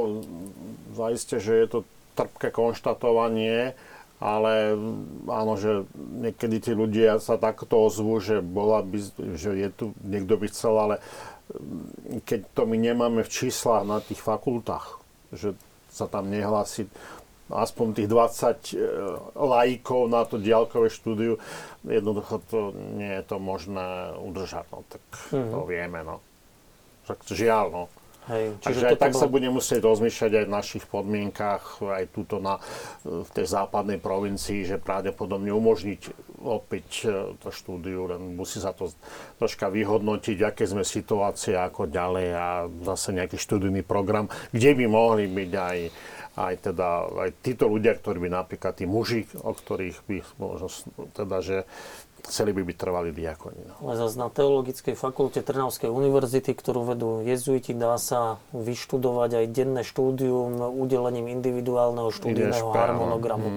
zaiste, že je to trpké konštatovanie, ale áno, že niekedy tí ľudia sa takto ozvú, že, bola by, že je tu, niekto by chcel, ale mm, keď to my nemáme v číslach na tých fakultách, že sa tam nehlási aspoň tých 20 e, laikov na to diaľkové štúdiu, jednoducho to nie je to možné udržať. No, tak to vieme, no. Však žiaľ, no. Hej, Takže aj tak sa bolo- budeme musieť rozmýšľať aj v našich podmienkách, aj túto na, v tej západnej provincii, že pravdepodobne umožniť opäť e, to štúdiu, len musí sa to troška vyhodnotiť, aké sme situácie, ako ďalej a zase nejaký študijný program, kde by mohli byť aj, aj, teda, aj títo ľudia, ktorí by napríklad tí muži, o ktorých by možno, teda, že chceli by byť trvalí diakoni. No. Ale zase na Teologickej fakulte Trnavskej univerzity, ktorú vedú jezuiti, dá sa vyštudovať aj denné štúdium udelením individuálneho štúdijného áno. harmonogramu.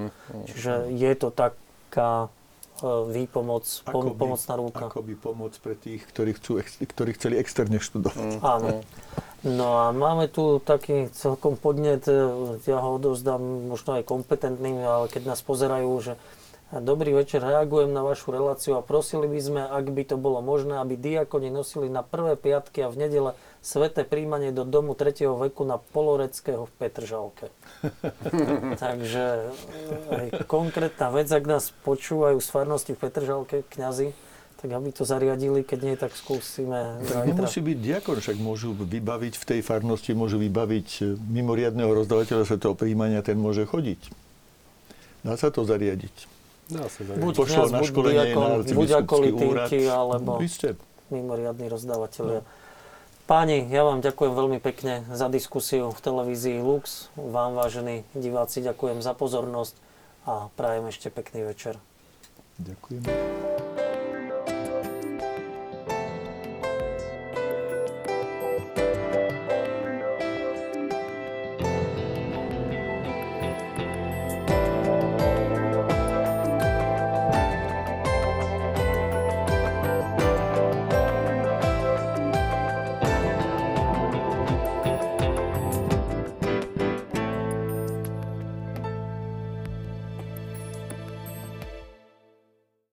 Čiže je to taká výpomoc, pom- pomocná rúka. Akoby pomoc pre tých, ktorí, chcú, ktorí chceli externe študovať. Áno. No a máme tu taký celkom podnet, e, ja ho odovzdám možno aj kompetentným, ale keď nás pozerajú, že dobrý večer, reagujem na vašu reláciu a prosili by sme, ak by to bolo možné, aby diakoni nosili na prvé piatky a v nedele sveté príjmanie do domu 3. veku na Poloreckého v Petržalke. Takže e, aj konkrétna vec, ak nás počúvajú z farnosti v Petržalke, kňazi, tak aby to zariadili, keď nie, tak skúsime Tak nemusí byť diakon, však môžu vybaviť v tej farnosti, môžu vybaviť e, mimoriadného rozdavateľa svetého príjmania, ten môže chodiť. Dá sa to zariadiť. Dá sa zariadiť. Buď Pošlo na školenie diakon, na buď akolitínky, úrad. alebo Vy ste. mimoriadní rozdávateľia. Páni, ja vám ďakujem veľmi pekne za diskusiu v televízii Lux. Vám, vážení diváci, ďakujem za pozornosť a prajem ešte pekný večer. Ďakujem.